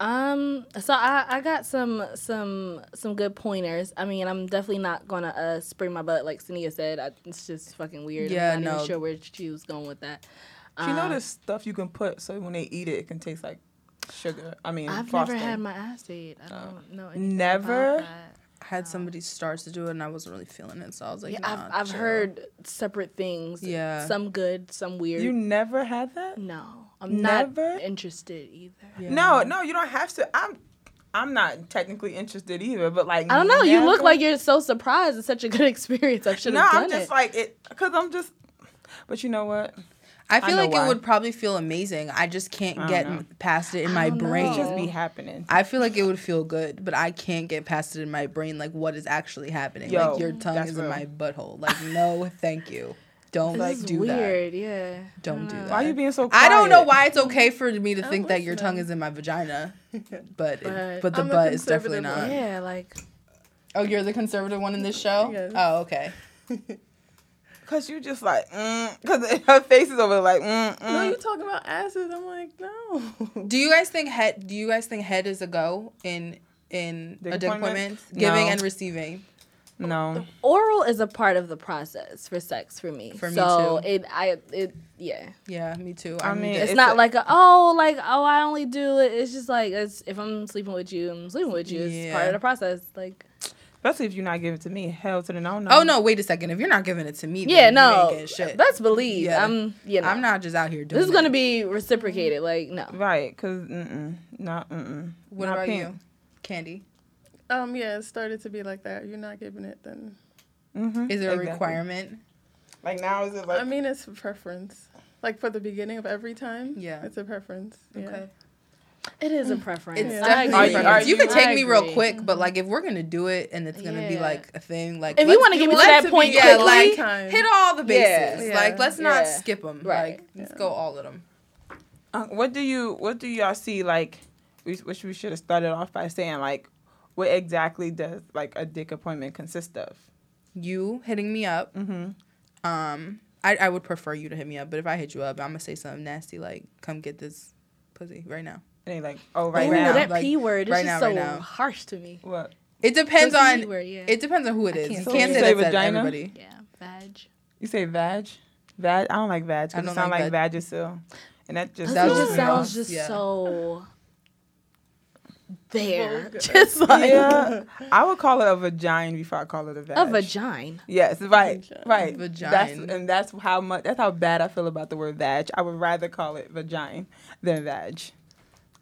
[SPEAKER 3] Um, so I, I got some some some good pointers. I mean, I'm definitely not gonna uh spring my butt like Sania said. I, it's just fucking weird.
[SPEAKER 2] Yeah,
[SPEAKER 3] I'm not
[SPEAKER 2] no.
[SPEAKER 3] even sure where she was going with that.
[SPEAKER 1] Do you know
[SPEAKER 3] Uh,
[SPEAKER 1] the stuff you can put so when they eat it, it can taste like sugar? I mean,
[SPEAKER 3] I've
[SPEAKER 1] frosting.
[SPEAKER 3] never had my ass ate. I don't know. anything
[SPEAKER 1] Oh. Never?
[SPEAKER 3] about that.
[SPEAKER 2] I had somebody start to do it and I wasn't really feeling it, so I was like,
[SPEAKER 3] Yeah,
[SPEAKER 2] nah,
[SPEAKER 3] I've, I've heard separate things.
[SPEAKER 2] Yeah.
[SPEAKER 3] Some good, some weird.
[SPEAKER 1] You never had that?
[SPEAKER 3] no, I'm
[SPEAKER 1] Never?
[SPEAKER 3] not interested either.
[SPEAKER 2] Yeah.
[SPEAKER 1] No, no, you don't have to. I'm, I'm not technically interested either. But like,
[SPEAKER 3] I don't know. You look like you're so surprised. It's such a good experience. I should
[SPEAKER 1] No,
[SPEAKER 3] have done that.
[SPEAKER 1] No, I'm just
[SPEAKER 3] it.
[SPEAKER 1] like it because I'm just. But you know what?
[SPEAKER 2] I feel
[SPEAKER 1] know
[SPEAKER 2] like
[SPEAKER 1] why.
[SPEAKER 2] it would probably feel amazing. I just can't
[SPEAKER 1] I
[SPEAKER 2] get
[SPEAKER 1] know.
[SPEAKER 2] past it in
[SPEAKER 3] I
[SPEAKER 2] my
[SPEAKER 3] know.
[SPEAKER 2] brain.
[SPEAKER 1] It just be happening.
[SPEAKER 2] I feel like it would feel good, but I can't get past it in my brain. Like what is actually happening?
[SPEAKER 1] Yo,
[SPEAKER 2] like your tongue is in my butthole. Like no, thank you. Don't
[SPEAKER 3] this
[SPEAKER 2] like do
[SPEAKER 3] weird. Yeah.
[SPEAKER 2] Don't do
[SPEAKER 3] uh,
[SPEAKER 2] that.
[SPEAKER 1] Why are you being so? Quiet?
[SPEAKER 2] I don't know why it's okay for me to think that your tongue is in my vagina, but it,
[SPEAKER 3] But-
[SPEAKER 2] but the
[SPEAKER 4] I'm
[SPEAKER 2] butt is definitely not.
[SPEAKER 3] Yeah, like
[SPEAKER 2] Oh, you're the conservative one in this show.
[SPEAKER 4] Yes.
[SPEAKER 2] Oh, okay.
[SPEAKER 1] Cause you just like, mm, cause her face is over like, mm,
[SPEAKER 4] No,
[SPEAKER 1] mm.
[SPEAKER 4] you talking about asses? I'm like, no.
[SPEAKER 2] Do you guys think head? Do you guys think head is a go in in
[SPEAKER 1] Dick
[SPEAKER 2] a dick
[SPEAKER 1] appointment?
[SPEAKER 2] appointment? Giving
[SPEAKER 1] No.
[SPEAKER 2] and receiving.
[SPEAKER 1] no.
[SPEAKER 3] oral is a part of the process for sex for me.
[SPEAKER 2] For me
[SPEAKER 3] so
[SPEAKER 2] too.
[SPEAKER 3] it I it yeah.
[SPEAKER 2] Yeah, me too.
[SPEAKER 1] I
[SPEAKER 2] need
[SPEAKER 1] mean,
[SPEAKER 3] It's,
[SPEAKER 1] It's
[SPEAKER 3] not
[SPEAKER 1] a-
[SPEAKER 3] like a, oh like oh I only do it. It's just like it's, if I'm sleeping with you, I'm sleeping with you. It's part of the process. Like
[SPEAKER 1] Especially if you're not giving it to me. Hell to the no, no.
[SPEAKER 2] Oh no! Wait a second. If you're not giving it to me,
[SPEAKER 3] yeah,
[SPEAKER 2] then you
[SPEAKER 3] no,
[SPEAKER 2] ain't shit.
[SPEAKER 3] let's believe.
[SPEAKER 2] Yeah.
[SPEAKER 3] I'm you know
[SPEAKER 2] I'm not just out here doing.
[SPEAKER 3] This is gonna be reciprocated. Like no.
[SPEAKER 1] Right, cause mm-mm, not mm-mm.
[SPEAKER 2] What
[SPEAKER 1] not
[SPEAKER 2] about
[SPEAKER 1] pink.
[SPEAKER 2] you, Candy?
[SPEAKER 4] Um, yeah, it started to be like that. You're not giving it, then.
[SPEAKER 1] Mm-hmm.
[SPEAKER 2] Is there a requirement?
[SPEAKER 1] Like now is it like?
[SPEAKER 4] I mean, it's a preference. Like for the beginning of every time.
[SPEAKER 2] Yeah.
[SPEAKER 4] It's a preference. Yeah.
[SPEAKER 2] Okay.
[SPEAKER 3] It is a preference.
[SPEAKER 2] It's
[SPEAKER 4] Yeah.
[SPEAKER 2] definitely
[SPEAKER 1] Are
[SPEAKER 2] a
[SPEAKER 1] you-
[SPEAKER 2] preference.
[SPEAKER 1] are
[SPEAKER 2] you, can take
[SPEAKER 3] I
[SPEAKER 2] me real quick, but like if we're gonna do it and it's gonna be like a thing, like
[SPEAKER 3] If you wanna get me to that point
[SPEAKER 2] be- yeah,
[SPEAKER 3] quickly,
[SPEAKER 2] like hit all the bases.
[SPEAKER 3] Yeah.
[SPEAKER 2] Like let's not
[SPEAKER 3] Yeah.
[SPEAKER 2] skip them.
[SPEAKER 3] Right.
[SPEAKER 2] Like let's go all of them.
[SPEAKER 1] Uh, what do you what do y'all see like we, which we should have started off by saying like what exactly does like a dick appointment consist of
[SPEAKER 2] You hitting me up.
[SPEAKER 1] mm-hmm.
[SPEAKER 2] Um, I I would prefer you to hit me up, but if I hit you up, I'm gonna say something nasty like, "Come get this pussy right now."
[SPEAKER 1] And they like oh right
[SPEAKER 3] Ooh,
[SPEAKER 1] now
[SPEAKER 3] that
[SPEAKER 2] like,
[SPEAKER 3] p word is
[SPEAKER 2] right
[SPEAKER 3] just
[SPEAKER 2] now,
[SPEAKER 3] so
[SPEAKER 2] right now.
[SPEAKER 3] harsh to me.
[SPEAKER 1] what
[SPEAKER 2] It depends
[SPEAKER 3] Pussy
[SPEAKER 2] on.
[SPEAKER 3] word, yeah.
[SPEAKER 2] It depends on who it is.
[SPEAKER 3] Can't
[SPEAKER 2] You
[SPEAKER 3] say
[SPEAKER 2] can't say
[SPEAKER 1] Say
[SPEAKER 2] that to
[SPEAKER 1] vagina?
[SPEAKER 2] everybody.
[SPEAKER 3] yeah, vag.
[SPEAKER 1] you say vag vag I don't like vag
[SPEAKER 2] I
[SPEAKER 1] because it
[SPEAKER 2] don't
[SPEAKER 1] sound
[SPEAKER 2] like
[SPEAKER 1] like
[SPEAKER 2] vag-
[SPEAKER 1] Vagisil and that just
[SPEAKER 2] That
[SPEAKER 3] That just
[SPEAKER 2] just
[SPEAKER 3] sounds just
[SPEAKER 2] Yeah.
[SPEAKER 3] so. there.
[SPEAKER 4] Vulgar.
[SPEAKER 3] Just like
[SPEAKER 1] Yeah, I would call it a vagina before I call it a vag.
[SPEAKER 3] a vagina.
[SPEAKER 1] Yes, right,
[SPEAKER 4] Vagina.
[SPEAKER 1] right.
[SPEAKER 2] Vagina.
[SPEAKER 1] That's, and that's how much. That's how bad I feel about the word vag. I would rather call it vagina than vag.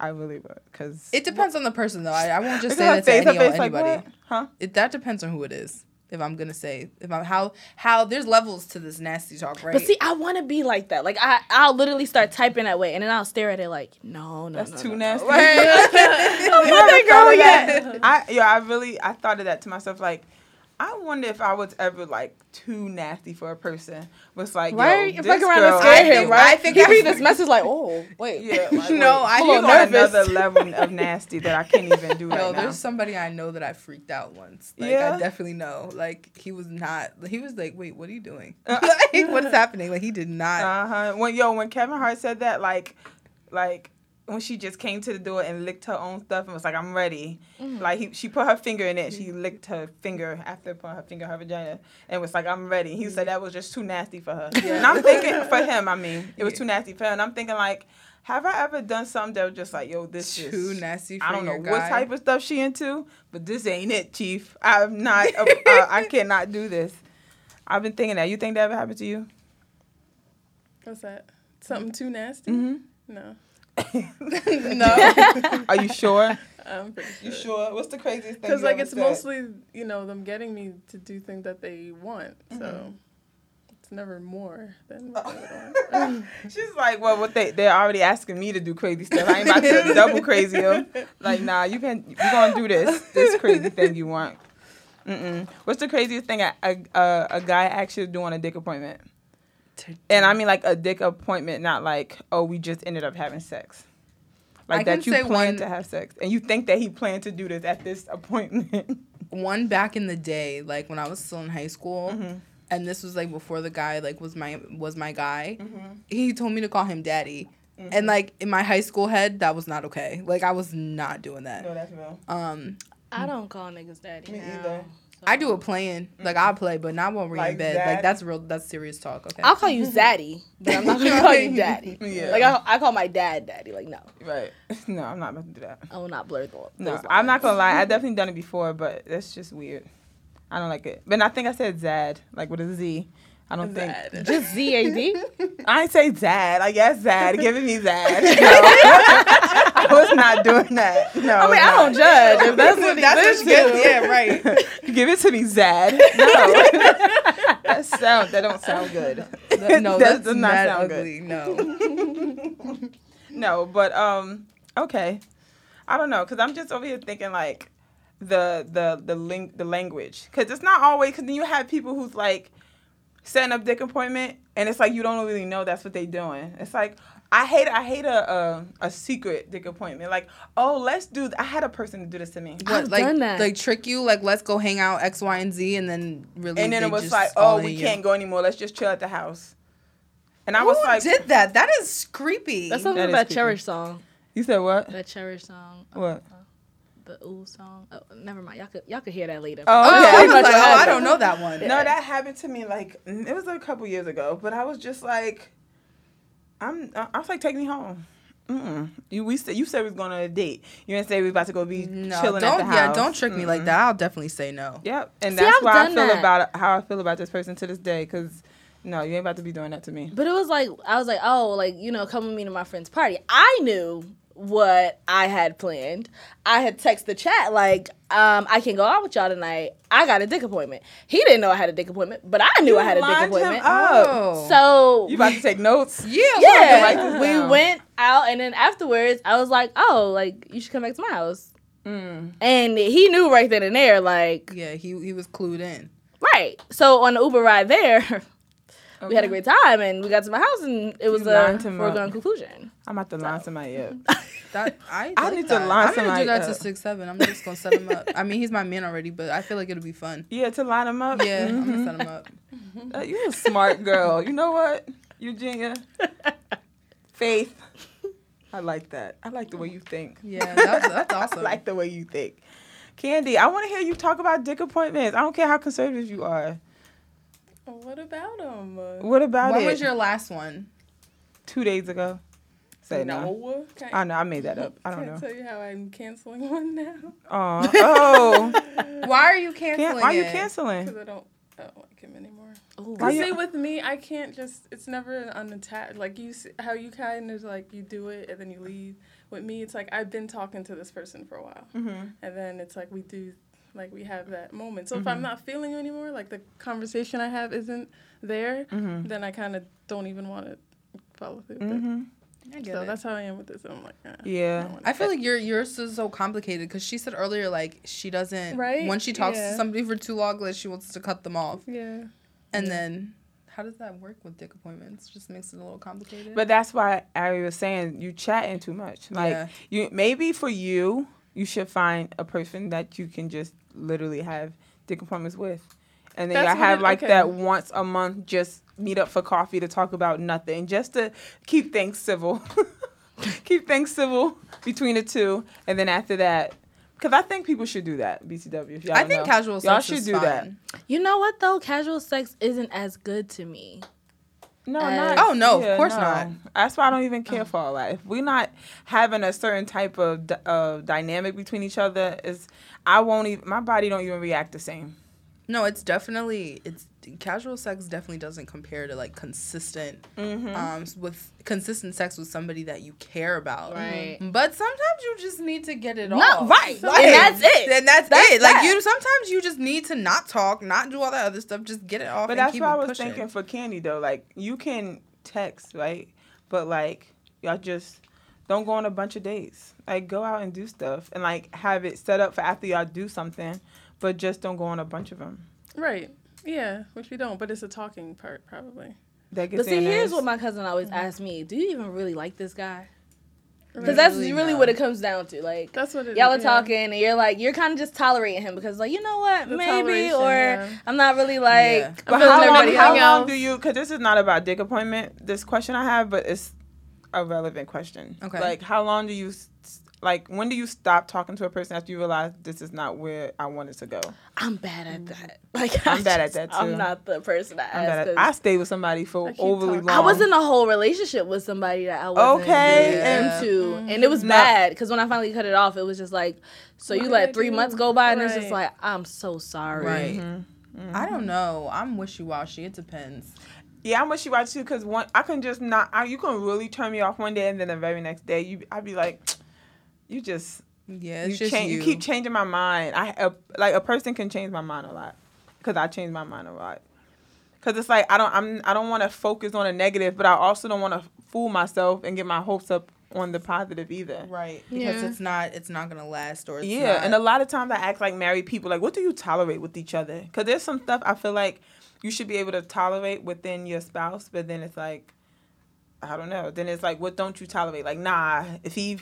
[SPEAKER 1] I really would, cause
[SPEAKER 2] It depends on the person though. I, I won't just say that to any,
[SPEAKER 1] face like,
[SPEAKER 2] anybody.
[SPEAKER 1] what? Huh?
[SPEAKER 2] It, that depends on who it is. If I'm gonna say, if I'm how how there's levels to this nasty talk, right?
[SPEAKER 3] But see, I want to be like that. Like I, I'll literally start typing that way, and then I'll stare at it like, no, no,
[SPEAKER 1] That's
[SPEAKER 3] no,
[SPEAKER 1] too
[SPEAKER 3] no, no.
[SPEAKER 1] nasty.
[SPEAKER 3] Like,
[SPEAKER 1] I
[SPEAKER 3] that girl again.
[SPEAKER 1] I yeah, I really I thought of that to myself. Like, I wonder if I was ever like too nasty for a person. Was like,
[SPEAKER 3] right?
[SPEAKER 1] yo,
[SPEAKER 3] If I
[SPEAKER 1] this
[SPEAKER 3] around and scare him, right?
[SPEAKER 2] I think
[SPEAKER 3] he read this message like, oh, wait.
[SPEAKER 1] Yeah, like,
[SPEAKER 2] No, I- I'm
[SPEAKER 1] on another level of nasty that I can't even do
[SPEAKER 2] no,
[SPEAKER 1] right now.
[SPEAKER 2] there's somebody I know that I freaked out once. Like
[SPEAKER 1] Yeah?
[SPEAKER 2] I definitely know. Like he was not. He was like, "Wait, what are you doing? like, what's happening?" Like he did not.
[SPEAKER 1] Uh huh. When yo, when Kevin Hart said that, like, like when she just came to the door and licked her own stuff and was like, "I'm ready,"
[SPEAKER 3] Mm.
[SPEAKER 1] like he, she put her finger in it. She licked her finger after putting her finger in her vagina and was like, "I'm ready." He said that was just too nasty for her. And I'm thinking for him. I mean, it was
[SPEAKER 2] Yeah.
[SPEAKER 1] too nasty for her. And I'm thinking like, have I ever done something that was just like, "Yo, this
[SPEAKER 2] Too
[SPEAKER 1] is
[SPEAKER 2] nasty. For
[SPEAKER 1] I don't know
[SPEAKER 2] your
[SPEAKER 1] what type of stuff she into, but this ain't it, Chief. I'm not. uh, uh, I cannot do this. I've been thinking that. You think that ever happened to you?
[SPEAKER 4] What's that? Something too nasty?
[SPEAKER 1] Mm-hmm.
[SPEAKER 4] No.
[SPEAKER 2] no.
[SPEAKER 1] Are you sure?
[SPEAKER 4] I'm pretty sure.
[SPEAKER 1] You sure? What's the craziest thing?
[SPEAKER 4] Because like it's
[SPEAKER 1] said?
[SPEAKER 4] mostly you know them getting me to do things that they want, so
[SPEAKER 1] Mm-hmm.
[SPEAKER 4] it's never more than what they want.
[SPEAKER 1] She's like, well, what they they're already asking me to do crazy stuff. I ain't about to double crazy them. Like, nah, you can you gonna do this this crazy thing you want. Mm-mm. What's the craziest thing a, a, a, a guy actually do on a dick appointment? And I mean like a dick appointment, not like oh we just ended up having sex. Like
[SPEAKER 2] I
[SPEAKER 1] that you
[SPEAKER 2] planned
[SPEAKER 1] to have sex, and you think that he planned to do this at this appointment.
[SPEAKER 2] one back in the day, like when I was still in high school,
[SPEAKER 1] Mm-hmm.
[SPEAKER 2] and this was like before the guy like was my was my guy.
[SPEAKER 1] Mm-hmm.
[SPEAKER 2] He told me to call him daddy, and like in my high school head, that was not okay. Like I was not doing that.
[SPEAKER 1] no, that's real.
[SPEAKER 2] Um,
[SPEAKER 3] I don't call niggas daddy.
[SPEAKER 1] Me
[SPEAKER 3] now,
[SPEAKER 1] either.
[SPEAKER 3] So.
[SPEAKER 2] I do a playing. Mm-hmm. Like I'll play, but not when we're
[SPEAKER 1] Like
[SPEAKER 2] in bed.
[SPEAKER 1] that?
[SPEAKER 2] Like that's real. That's serious talk. Okay.
[SPEAKER 3] I'll call you Zaddy, but I'm not gonna call you daddy.
[SPEAKER 1] Yeah.
[SPEAKER 3] Like I, I call my dad daddy. Like no,
[SPEAKER 1] Right. No, I'm not about to do that.
[SPEAKER 3] I will not blur the.
[SPEAKER 1] No,
[SPEAKER 3] those
[SPEAKER 1] I'm not gonna lie. I definitely done it before, but that's just weird. I don't like it. But I think I said Zad, like with a Z. I don't
[SPEAKER 4] Zad.
[SPEAKER 1] think.
[SPEAKER 3] Just Z A D.
[SPEAKER 1] I say Zad. I guess Zad. giving me Zad. No. I was not doing that. No.
[SPEAKER 3] I mean, I don't judge if that's what he
[SPEAKER 2] That's
[SPEAKER 3] that's
[SPEAKER 2] what- yeah, right.
[SPEAKER 1] Give it to me, Zad. No. that sound. That don't sound good.
[SPEAKER 2] no,
[SPEAKER 1] That does not sound good.
[SPEAKER 2] No.
[SPEAKER 1] No, but um, okay. I don't know, cause I'm just over here thinking like the the the link the language, cause it's not always. Cause then you have people who's like setting up dick appointment, and it's like you don't really know that's what they doing. It's like I hate I hate a a, a secret dick appointment. Like oh let's do. th- I had a person do this to me.
[SPEAKER 2] What,
[SPEAKER 3] I've
[SPEAKER 2] like,
[SPEAKER 3] done that.
[SPEAKER 2] like trick you, like let's go hang out X, Y, and Z, and then really.
[SPEAKER 1] And then it was like, oh, we
[SPEAKER 2] you.
[SPEAKER 1] can't go anymore. Let's just chill at the house. And I
[SPEAKER 2] Who
[SPEAKER 1] was like, who
[SPEAKER 2] did that? That is creepy.
[SPEAKER 3] That's something
[SPEAKER 1] That is
[SPEAKER 3] about
[SPEAKER 1] creepy.
[SPEAKER 3] Cherish song.
[SPEAKER 1] you said what?
[SPEAKER 3] That Cherish song. uh,
[SPEAKER 1] What?
[SPEAKER 3] The Ooh song. Oh, never mind. Y'all could y'all could hear that later.
[SPEAKER 1] Oh,
[SPEAKER 2] Oh,
[SPEAKER 1] okay.
[SPEAKER 2] I was like, oh, I don't know that one.
[SPEAKER 1] No, that happened to me like it was a couple years ago, but I was just like, I'm. I was like, take me home. Mm-mm. You we said you said we was going on a date. You didn't say we was about to go be
[SPEAKER 2] No,
[SPEAKER 1] chilling
[SPEAKER 2] don't
[SPEAKER 1] at the
[SPEAKER 2] yeah,
[SPEAKER 1] house.
[SPEAKER 2] don't trick me like that. I'll definitely say no.
[SPEAKER 1] Yep, and
[SPEAKER 3] See,
[SPEAKER 1] that's
[SPEAKER 3] I've
[SPEAKER 1] why I feel
[SPEAKER 3] that.
[SPEAKER 1] about how I feel about this person to this day. Cause no, you ain't about to be doing that to me.
[SPEAKER 3] But it was like I was like, oh, like you know, come with me to my friend's party. I knew what I had planned. I had texted the chat like, um, I can't go out with y'all tonight. I got a dick appointment. He didn't know I had a dick appointment, but I knew I had a dick
[SPEAKER 1] lined him
[SPEAKER 3] appointment.
[SPEAKER 1] up.
[SPEAKER 2] Oh.
[SPEAKER 3] So
[SPEAKER 1] You about to take notes?
[SPEAKER 2] yeah,
[SPEAKER 3] yeah, we went out, and then afterwards, I was like, oh, like you should come back to my house.
[SPEAKER 1] Mm.
[SPEAKER 3] And he knew right then and there, like,
[SPEAKER 2] Yeah, he he was clued in.
[SPEAKER 3] right. So on the Uber ride there, we had a great time, and we got to my house, and it was
[SPEAKER 1] You
[SPEAKER 3] a foregone
[SPEAKER 1] up.
[SPEAKER 3] conclusion.
[SPEAKER 1] I'm about to line somebody up.
[SPEAKER 2] That I,
[SPEAKER 1] I
[SPEAKER 2] like
[SPEAKER 1] need to
[SPEAKER 2] that.
[SPEAKER 1] line
[SPEAKER 2] I'm gonna do that
[SPEAKER 1] up.
[SPEAKER 2] to six seven. I'm just gonna set him up. I mean, he's my man already, but I feel like it'll be fun.
[SPEAKER 1] Yeah, to line them up.
[SPEAKER 2] Yeah, I'm
[SPEAKER 1] Mhm.
[SPEAKER 2] gonna set him up.
[SPEAKER 1] Uh, you a smart girl. You know what, Eugenia? Faith. I like that. I like the way you think.
[SPEAKER 2] Yeah, that's that's
[SPEAKER 1] I like the way you think. Candy, I want to hear you talk about dick appointments. I don't care how conservative you are.
[SPEAKER 4] What about them?
[SPEAKER 1] What about
[SPEAKER 2] when
[SPEAKER 1] it?
[SPEAKER 2] was your last one?
[SPEAKER 1] Two days ago. Say no.
[SPEAKER 4] no.
[SPEAKER 1] I know. I made that up. I don't
[SPEAKER 4] can't
[SPEAKER 1] know.
[SPEAKER 4] tell you how I'm canceling one now
[SPEAKER 1] Aw. oh.
[SPEAKER 2] Why are you canceling
[SPEAKER 1] Can- why are you canceling?
[SPEAKER 4] because I don't, I don't like him anymore.
[SPEAKER 3] Ooh.
[SPEAKER 1] Why
[SPEAKER 4] You
[SPEAKER 1] you-
[SPEAKER 4] see, with me, I can't just. It's never an unattached. Like you, see, how you kind of like you do it and then you leave. With me, it's like I've been talking to this person for a while,
[SPEAKER 1] Mm-hmm.
[SPEAKER 4] and then it's like we do, like we have that moment. So if I'm not feeling you anymore, like the conversation I have isn't there,
[SPEAKER 1] Mm-hmm.
[SPEAKER 4] then I kind of don't even want to follow through.
[SPEAKER 1] Mm-hmm.
[SPEAKER 2] I get
[SPEAKER 4] So
[SPEAKER 2] it.
[SPEAKER 4] that's how I am with this. I'm like, eh,
[SPEAKER 1] Yeah.
[SPEAKER 4] don't
[SPEAKER 2] I feel like your yours is so complicated because she said earlier like she doesn't
[SPEAKER 4] Right?
[SPEAKER 2] when she talks
[SPEAKER 4] Yeah.
[SPEAKER 2] to somebody for too long like she wants to cut them off
[SPEAKER 4] yeah.
[SPEAKER 2] and then how does that work with dick appointments just makes it a little complicated
[SPEAKER 1] But that's why Ari was saying you chatting too much. Like
[SPEAKER 2] Yeah.
[SPEAKER 1] you maybe for you, you should find a person that you can just literally have dick appointments with. And then y'all have
[SPEAKER 4] it-
[SPEAKER 1] like
[SPEAKER 4] okay.
[SPEAKER 1] that once a month just meet up for coffee to talk about nothing. Just to keep things civil. keep things civil between the two. And then after that because I think people should do that, BCW. If y'all
[SPEAKER 2] I think
[SPEAKER 1] know.
[SPEAKER 2] casual sex
[SPEAKER 1] Y'all should
[SPEAKER 2] is
[SPEAKER 1] do
[SPEAKER 2] fine.
[SPEAKER 1] that.
[SPEAKER 3] You know what though? Casual sex isn't as good to me.
[SPEAKER 1] No, not.
[SPEAKER 2] Oh, no, of course
[SPEAKER 1] no.
[SPEAKER 2] not.
[SPEAKER 1] That's why I don't even care for all that. If we're not having a certain type of d- uh, dynamic between each other, is I won't even. My body don't even react the same.
[SPEAKER 2] No, it's definitely it's casual sex definitely doesn't compare to like consistent
[SPEAKER 1] Mm-hmm.
[SPEAKER 2] um with consistent sex with somebody that you care about.
[SPEAKER 3] Right.
[SPEAKER 2] But sometimes you just need to get it
[SPEAKER 3] No,
[SPEAKER 2] off.
[SPEAKER 3] right.
[SPEAKER 2] Like,
[SPEAKER 3] And that's it.
[SPEAKER 2] And that's,
[SPEAKER 3] That's
[SPEAKER 2] it. Like you sometimes you just need to not talk, not do all that other stuff, just get it off
[SPEAKER 1] But
[SPEAKER 2] and
[SPEAKER 1] that's
[SPEAKER 2] keep
[SPEAKER 1] what I
[SPEAKER 2] it
[SPEAKER 1] was
[SPEAKER 2] pushing.
[SPEAKER 1] thinking for Candy though. Like you can text, right? But like y'all just don't go on a bunch of dates. Like go out and do stuff and like have it set up for after y'all do something, but just don't go on a bunch of them.
[SPEAKER 4] Right. Yeah, which we don't, but it's a talking part probably.
[SPEAKER 1] That gets
[SPEAKER 3] But see, here's
[SPEAKER 1] nerves.
[SPEAKER 3] what my cousin always asks me: Do you even really like this guy? Because
[SPEAKER 4] Right.
[SPEAKER 3] that's
[SPEAKER 2] Really
[SPEAKER 3] really
[SPEAKER 2] not.
[SPEAKER 3] what it comes down to. Like
[SPEAKER 4] That's what it
[SPEAKER 3] y'all are
[SPEAKER 4] yeah.
[SPEAKER 3] talking, and you're like, you're kind of just tolerating him because, like, you know what,
[SPEAKER 4] The
[SPEAKER 3] maybe, or
[SPEAKER 4] yeah.
[SPEAKER 3] I'm not really like.
[SPEAKER 2] Yeah.
[SPEAKER 1] But how long, how long do you? Because this is not about dick appointment. This question I have, but it's a relevant question.
[SPEAKER 2] Okay.
[SPEAKER 1] Like, how long do you? S- Like, when do you stop talking to a person after you realize this is not where I wanted to go?
[SPEAKER 3] I'm bad at mm. that. Like I
[SPEAKER 1] I'm bad at that, too.
[SPEAKER 3] I'm not the person that
[SPEAKER 1] I'm bad
[SPEAKER 3] asks.
[SPEAKER 1] at,
[SPEAKER 3] 'cause
[SPEAKER 1] I stayed with somebody for overly
[SPEAKER 4] talking.
[SPEAKER 1] long.
[SPEAKER 3] I was in a whole relationship with somebody that I wasn't
[SPEAKER 1] Okay,
[SPEAKER 3] really
[SPEAKER 2] and-
[SPEAKER 3] into, and it was
[SPEAKER 1] No.
[SPEAKER 3] bad because when I finally cut it off, it was just like, so
[SPEAKER 4] What
[SPEAKER 3] you let
[SPEAKER 4] I
[SPEAKER 3] three
[SPEAKER 4] do?
[SPEAKER 3] months go by, and it's just like, I'm so sorry.
[SPEAKER 2] Right.
[SPEAKER 1] Mm-hmm.
[SPEAKER 2] I don't mm-hmm. know. I'm wishy washy. It depends.
[SPEAKER 1] Yeah, I'm wishy washy too. Cause one, I can just not. I, you can really turn me off one day, and then the very next day, you, I'd be like, you just
[SPEAKER 2] Yeah,
[SPEAKER 1] you,
[SPEAKER 2] just
[SPEAKER 1] change,
[SPEAKER 2] you.
[SPEAKER 1] you keep changing my mind. I a, like a person can change my mind a lot, cause I change my mind a lot. Cause it's like I don't I'm I don't want to focus on a negative, but I also don't want to fool myself and get my hopes up on the positive either.
[SPEAKER 2] right because
[SPEAKER 3] Yeah.
[SPEAKER 2] it's not it's not gonna last or it's
[SPEAKER 1] yeah,
[SPEAKER 2] not,
[SPEAKER 1] and a lot of times I act like married people. Like, what do you tolerate with each other? Cause there's some stuff I feel like you should be able to tolerate within your spouse, but then it's like, I don't know. Then it's like, what don't you tolerate? Like, nah, if he,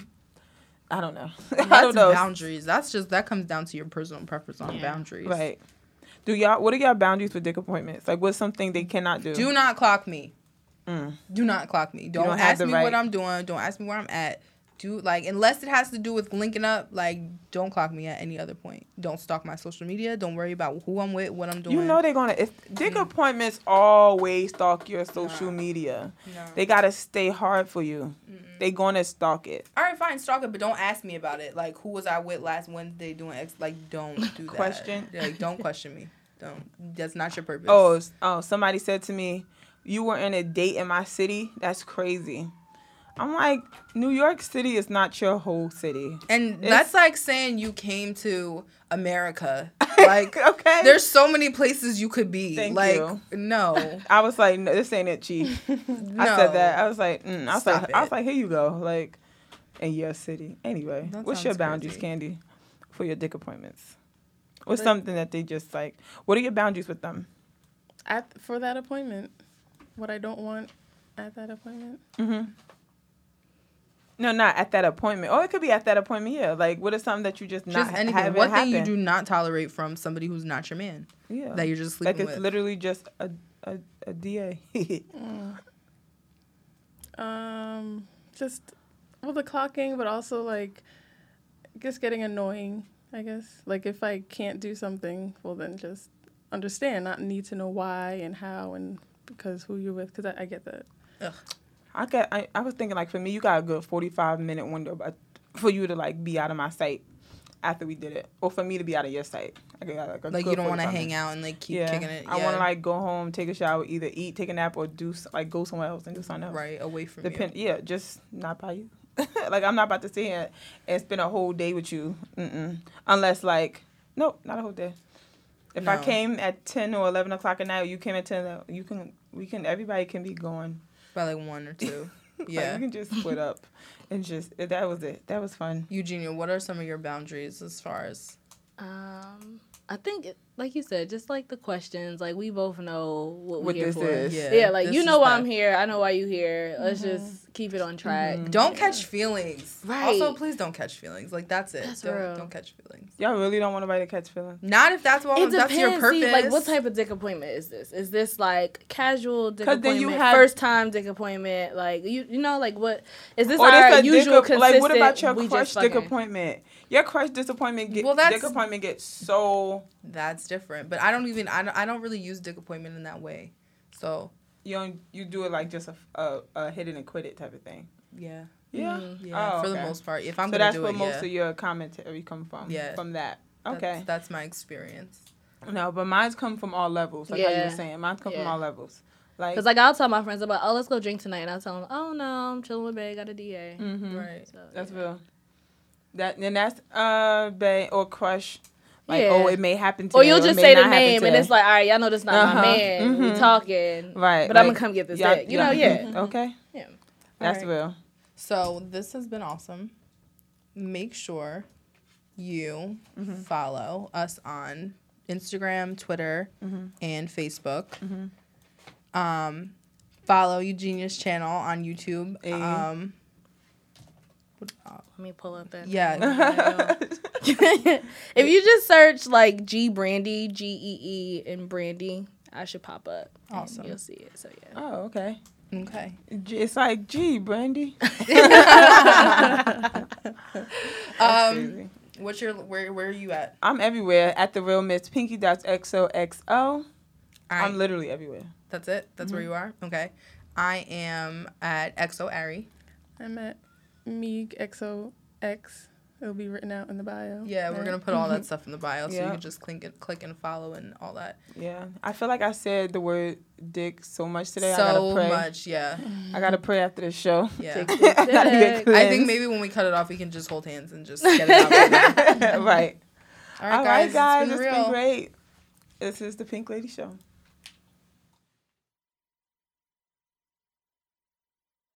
[SPEAKER 1] I don't know. I don't know.
[SPEAKER 2] boundaries. That's just that comes down to your personal preference on
[SPEAKER 3] Yeah.
[SPEAKER 2] boundaries.
[SPEAKER 1] Right. Do y'all? What are y'all boundaries for dick appointments? Like, what's something they cannot do?
[SPEAKER 2] Do not clock me.
[SPEAKER 1] Mm.
[SPEAKER 2] Do not clock me. Don't,
[SPEAKER 1] don't
[SPEAKER 2] ask me
[SPEAKER 1] right-
[SPEAKER 2] what I'm doing. Don't ask me where I'm at. Do like unless it has to do with linking up. Like don't clock me at any other point. Don't stalk my social media. Don't worry about who I'm with, what I'm doing.
[SPEAKER 1] You know they're gonna. If dick appointments always stalk your social media,
[SPEAKER 2] No.
[SPEAKER 1] they gotta stay hard for you. They gonna stalk it.
[SPEAKER 2] All right, fine, stalk it, but don't ask me about it. Like, who was I with last Wednesday doing X? Like, don't do that.
[SPEAKER 1] Question?
[SPEAKER 2] Like, don't question me. Don't. That's not your purpose.
[SPEAKER 1] Oh, oh, somebody said to me, "You were in a date in my city. That's crazy." I'm like, New York City is not your whole city.
[SPEAKER 2] and
[SPEAKER 1] it's-
[SPEAKER 2] that's like saying you came to America. Like,
[SPEAKER 1] okay,
[SPEAKER 2] there's so many places you could be.
[SPEAKER 1] Thank
[SPEAKER 2] like,
[SPEAKER 1] you.
[SPEAKER 2] no,
[SPEAKER 1] I was like, no, this ain't it, chief.
[SPEAKER 2] no.
[SPEAKER 1] I said that. I was like, mm. I was
[SPEAKER 2] Stop
[SPEAKER 1] like, I was like, here you go, like, in your city. Anyway,
[SPEAKER 2] That
[SPEAKER 1] what's your boundaries,
[SPEAKER 2] crazy.
[SPEAKER 1] Candy, for your dick appointments? What's
[SPEAKER 4] But-
[SPEAKER 1] something that they just like? What are your boundaries with them?
[SPEAKER 4] At for that appointment, what I don't want at that appointment.
[SPEAKER 1] Mm-hmm. No, not at that appointment. Or it could be at that appointment. Yeah, like what is something that you just not
[SPEAKER 2] just
[SPEAKER 1] ha-
[SPEAKER 2] anything.
[SPEAKER 1] having
[SPEAKER 2] What thing you do not tolerate from somebody who's not your man
[SPEAKER 1] Yeah,
[SPEAKER 2] that you're just sleeping
[SPEAKER 1] like
[SPEAKER 2] sleeping
[SPEAKER 1] it's
[SPEAKER 2] with?
[SPEAKER 1] literally just a a, a DA.
[SPEAKER 4] Um, just well the clocking, but also like just getting annoying. I guess like if I can't do something, well then just understand, not need to know why and how and because who you're with. Because I, I get that.
[SPEAKER 1] I got. I, I was thinking like for me, you got a good forty five minute window, but for you to like be out of my sight after we did it, or for me to be out of your sight. I got like a
[SPEAKER 2] Like you don't want to hang out and like keep
[SPEAKER 1] yeah,
[SPEAKER 2] kicking it. Yeah.
[SPEAKER 1] I want to like go home, take a shower, either eat, take a nap, or do like go somewhere else and do something else.
[SPEAKER 2] right away from
[SPEAKER 1] Depend.
[SPEAKER 2] you.
[SPEAKER 1] Yeah, just not by you. like I'm not about to sit here and spend a whole day with you. Mm-mm. Unless like, nope, not a whole day. If I came at ten or eleven o'clock at night, or you came at ten. You can. We can. Everybody can be going.
[SPEAKER 2] By like one or two.
[SPEAKER 1] Like,
[SPEAKER 2] yeah.
[SPEAKER 1] we can just split up, and just that was it. That was fun.
[SPEAKER 2] Eugenia, what are some of your boundaries as far as
[SPEAKER 3] Um, I think, like you said, just like the questions, like we both know what,
[SPEAKER 1] What
[SPEAKER 3] we're here
[SPEAKER 1] this
[SPEAKER 3] for.
[SPEAKER 1] is.
[SPEAKER 2] Yeah.
[SPEAKER 3] Yeah, like
[SPEAKER 2] this
[SPEAKER 3] you know why
[SPEAKER 2] that.
[SPEAKER 3] I'm here. I know why you here. Let's mm-hmm. just keep it on track. Mm-hmm.
[SPEAKER 2] Don't catch feelings.
[SPEAKER 3] Right.
[SPEAKER 2] Also, please don't catch feelings. Like that's it.
[SPEAKER 3] That's
[SPEAKER 2] don't,
[SPEAKER 3] real.
[SPEAKER 2] don't catch feelings.
[SPEAKER 1] Y'all really don't want nobody to catch feelings.
[SPEAKER 2] Not if that's what
[SPEAKER 3] It
[SPEAKER 2] that's your purpose.
[SPEAKER 3] See, like what type of dick appointment is this? Is this like casual dick
[SPEAKER 1] 'Cause then you have-
[SPEAKER 3] first time dick appointment? Like you, you know, like what is this
[SPEAKER 1] Or
[SPEAKER 3] our
[SPEAKER 1] this a
[SPEAKER 3] usual
[SPEAKER 1] dick, like what about your crush
[SPEAKER 3] just
[SPEAKER 1] dick appointment? Your crush disappointment get
[SPEAKER 2] Well, that's-
[SPEAKER 1] dick appointment gets so
[SPEAKER 2] That's different. But I don't even I don't, I don't really use dick appointment in that way. So
[SPEAKER 1] you don't you do it like just a, a, a hit it and quit it type of thing.
[SPEAKER 2] yeah,
[SPEAKER 1] Yeah.
[SPEAKER 2] yeah.
[SPEAKER 1] Oh,
[SPEAKER 2] for the most part, if I'm
[SPEAKER 1] so
[SPEAKER 2] gonna
[SPEAKER 1] that's
[SPEAKER 2] do
[SPEAKER 1] where
[SPEAKER 2] it,
[SPEAKER 1] most
[SPEAKER 2] yeah.
[SPEAKER 1] of your commentary come from.
[SPEAKER 2] Yeah.
[SPEAKER 1] From that. Okay.
[SPEAKER 2] that's, my experience.
[SPEAKER 1] no, but mine's come from all levels. Like how you were saying, mine's come from all levels. Like.
[SPEAKER 3] Cause like I'll tell my friends about, oh, let's go drink tonight, and I'll tell them, oh no, I'm chilling with bae, got a DA.
[SPEAKER 1] mhm.
[SPEAKER 2] Right.
[SPEAKER 3] So,
[SPEAKER 1] That's
[SPEAKER 3] yeah.
[SPEAKER 1] real. That and that's uh bae or crush. Like
[SPEAKER 3] Yeah.
[SPEAKER 1] oh, it may happen to you.
[SPEAKER 3] Or you'll just say the name, and it's like, all right, y'all know this not
[SPEAKER 1] Uh-huh.
[SPEAKER 3] my man. We
[SPEAKER 1] Mhm.
[SPEAKER 3] talking,
[SPEAKER 1] right.
[SPEAKER 3] but I'm gonna come get this
[SPEAKER 1] y'all-
[SPEAKER 3] dick. You know,
[SPEAKER 1] yeah.
[SPEAKER 3] yeah.
[SPEAKER 1] Okay.
[SPEAKER 3] Yeah.
[SPEAKER 1] That's
[SPEAKER 2] Alright.
[SPEAKER 1] real.
[SPEAKER 2] So this has been awesome. Make sure you
[SPEAKER 1] Mm-hmm.
[SPEAKER 2] follow us on Instagram, Twitter,
[SPEAKER 1] Mm-hmm.
[SPEAKER 2] and Facebook. Um, follow Eugenia's channel on YouTube.
[SPEAKER 1] Ayy.
[SPEAKER 2] Um,
[SPEAKER 3] Let me pull up that.
[SPEAKER 2] yeah,
[SPEAKER 3] if you just search like G Brandy, G E E, and Brandy, I should pop up. and
[SPEAKER 2] Awesome.
[SPEAKER 3] You'll see it. So yeah.
[SPEAKER 1] oh, okay.
[SPEAKER 2] okay.
[SPEAKER 1] It's like, gee, Brandy.
[SPEAKER 2] Um,
[SPEAKER 1] Crazy.
[SPEAKER 2] what's your where where are you at?
[SPEAKER 1] I'm everywhere at the real Miss Pinky. Dots XOXO.
[SPEAKER 2] All
[SPEAKER 1] I'm literally everywhere.
[SPEAKER 2] that's it. That's where you are. Okay. I am at XO Ari.
[SPEAKER 4] I'm at Meeg XOX. It'll be written out in the bio.
[SPEAKER 2] Yeah, we're gonna put all that stuff in the bio, so you can just click and click and follow and all that.
[SPEAKER 1] Yeah, I feel like I said the word dick so much today. I gotta
[SPEAKER 2] so
[SPEAKER 1] pray.
[SPEAKER 2] much, yeah,
[SPEAKER 1] I gotta pray after this show.
[SPEAKER 2] yeah.
[SPEAKER 3] Take this dick.
[SPEAKER 2] I think maybe when we cut it off, we can just hold hands and just get it out. Right now.
[SPEAKER 1] right.
[SPEAKER 2] All
[SPEAKER 1] All
[SPEAKER 2] right,
[SPEAKER 1] right, guys.
[SPEAKER 2] it's been
[SPEAKER 1] it's
[SPEAKER 2] real.
[SPEAKER 1] been great. This is the Pink Lady Show.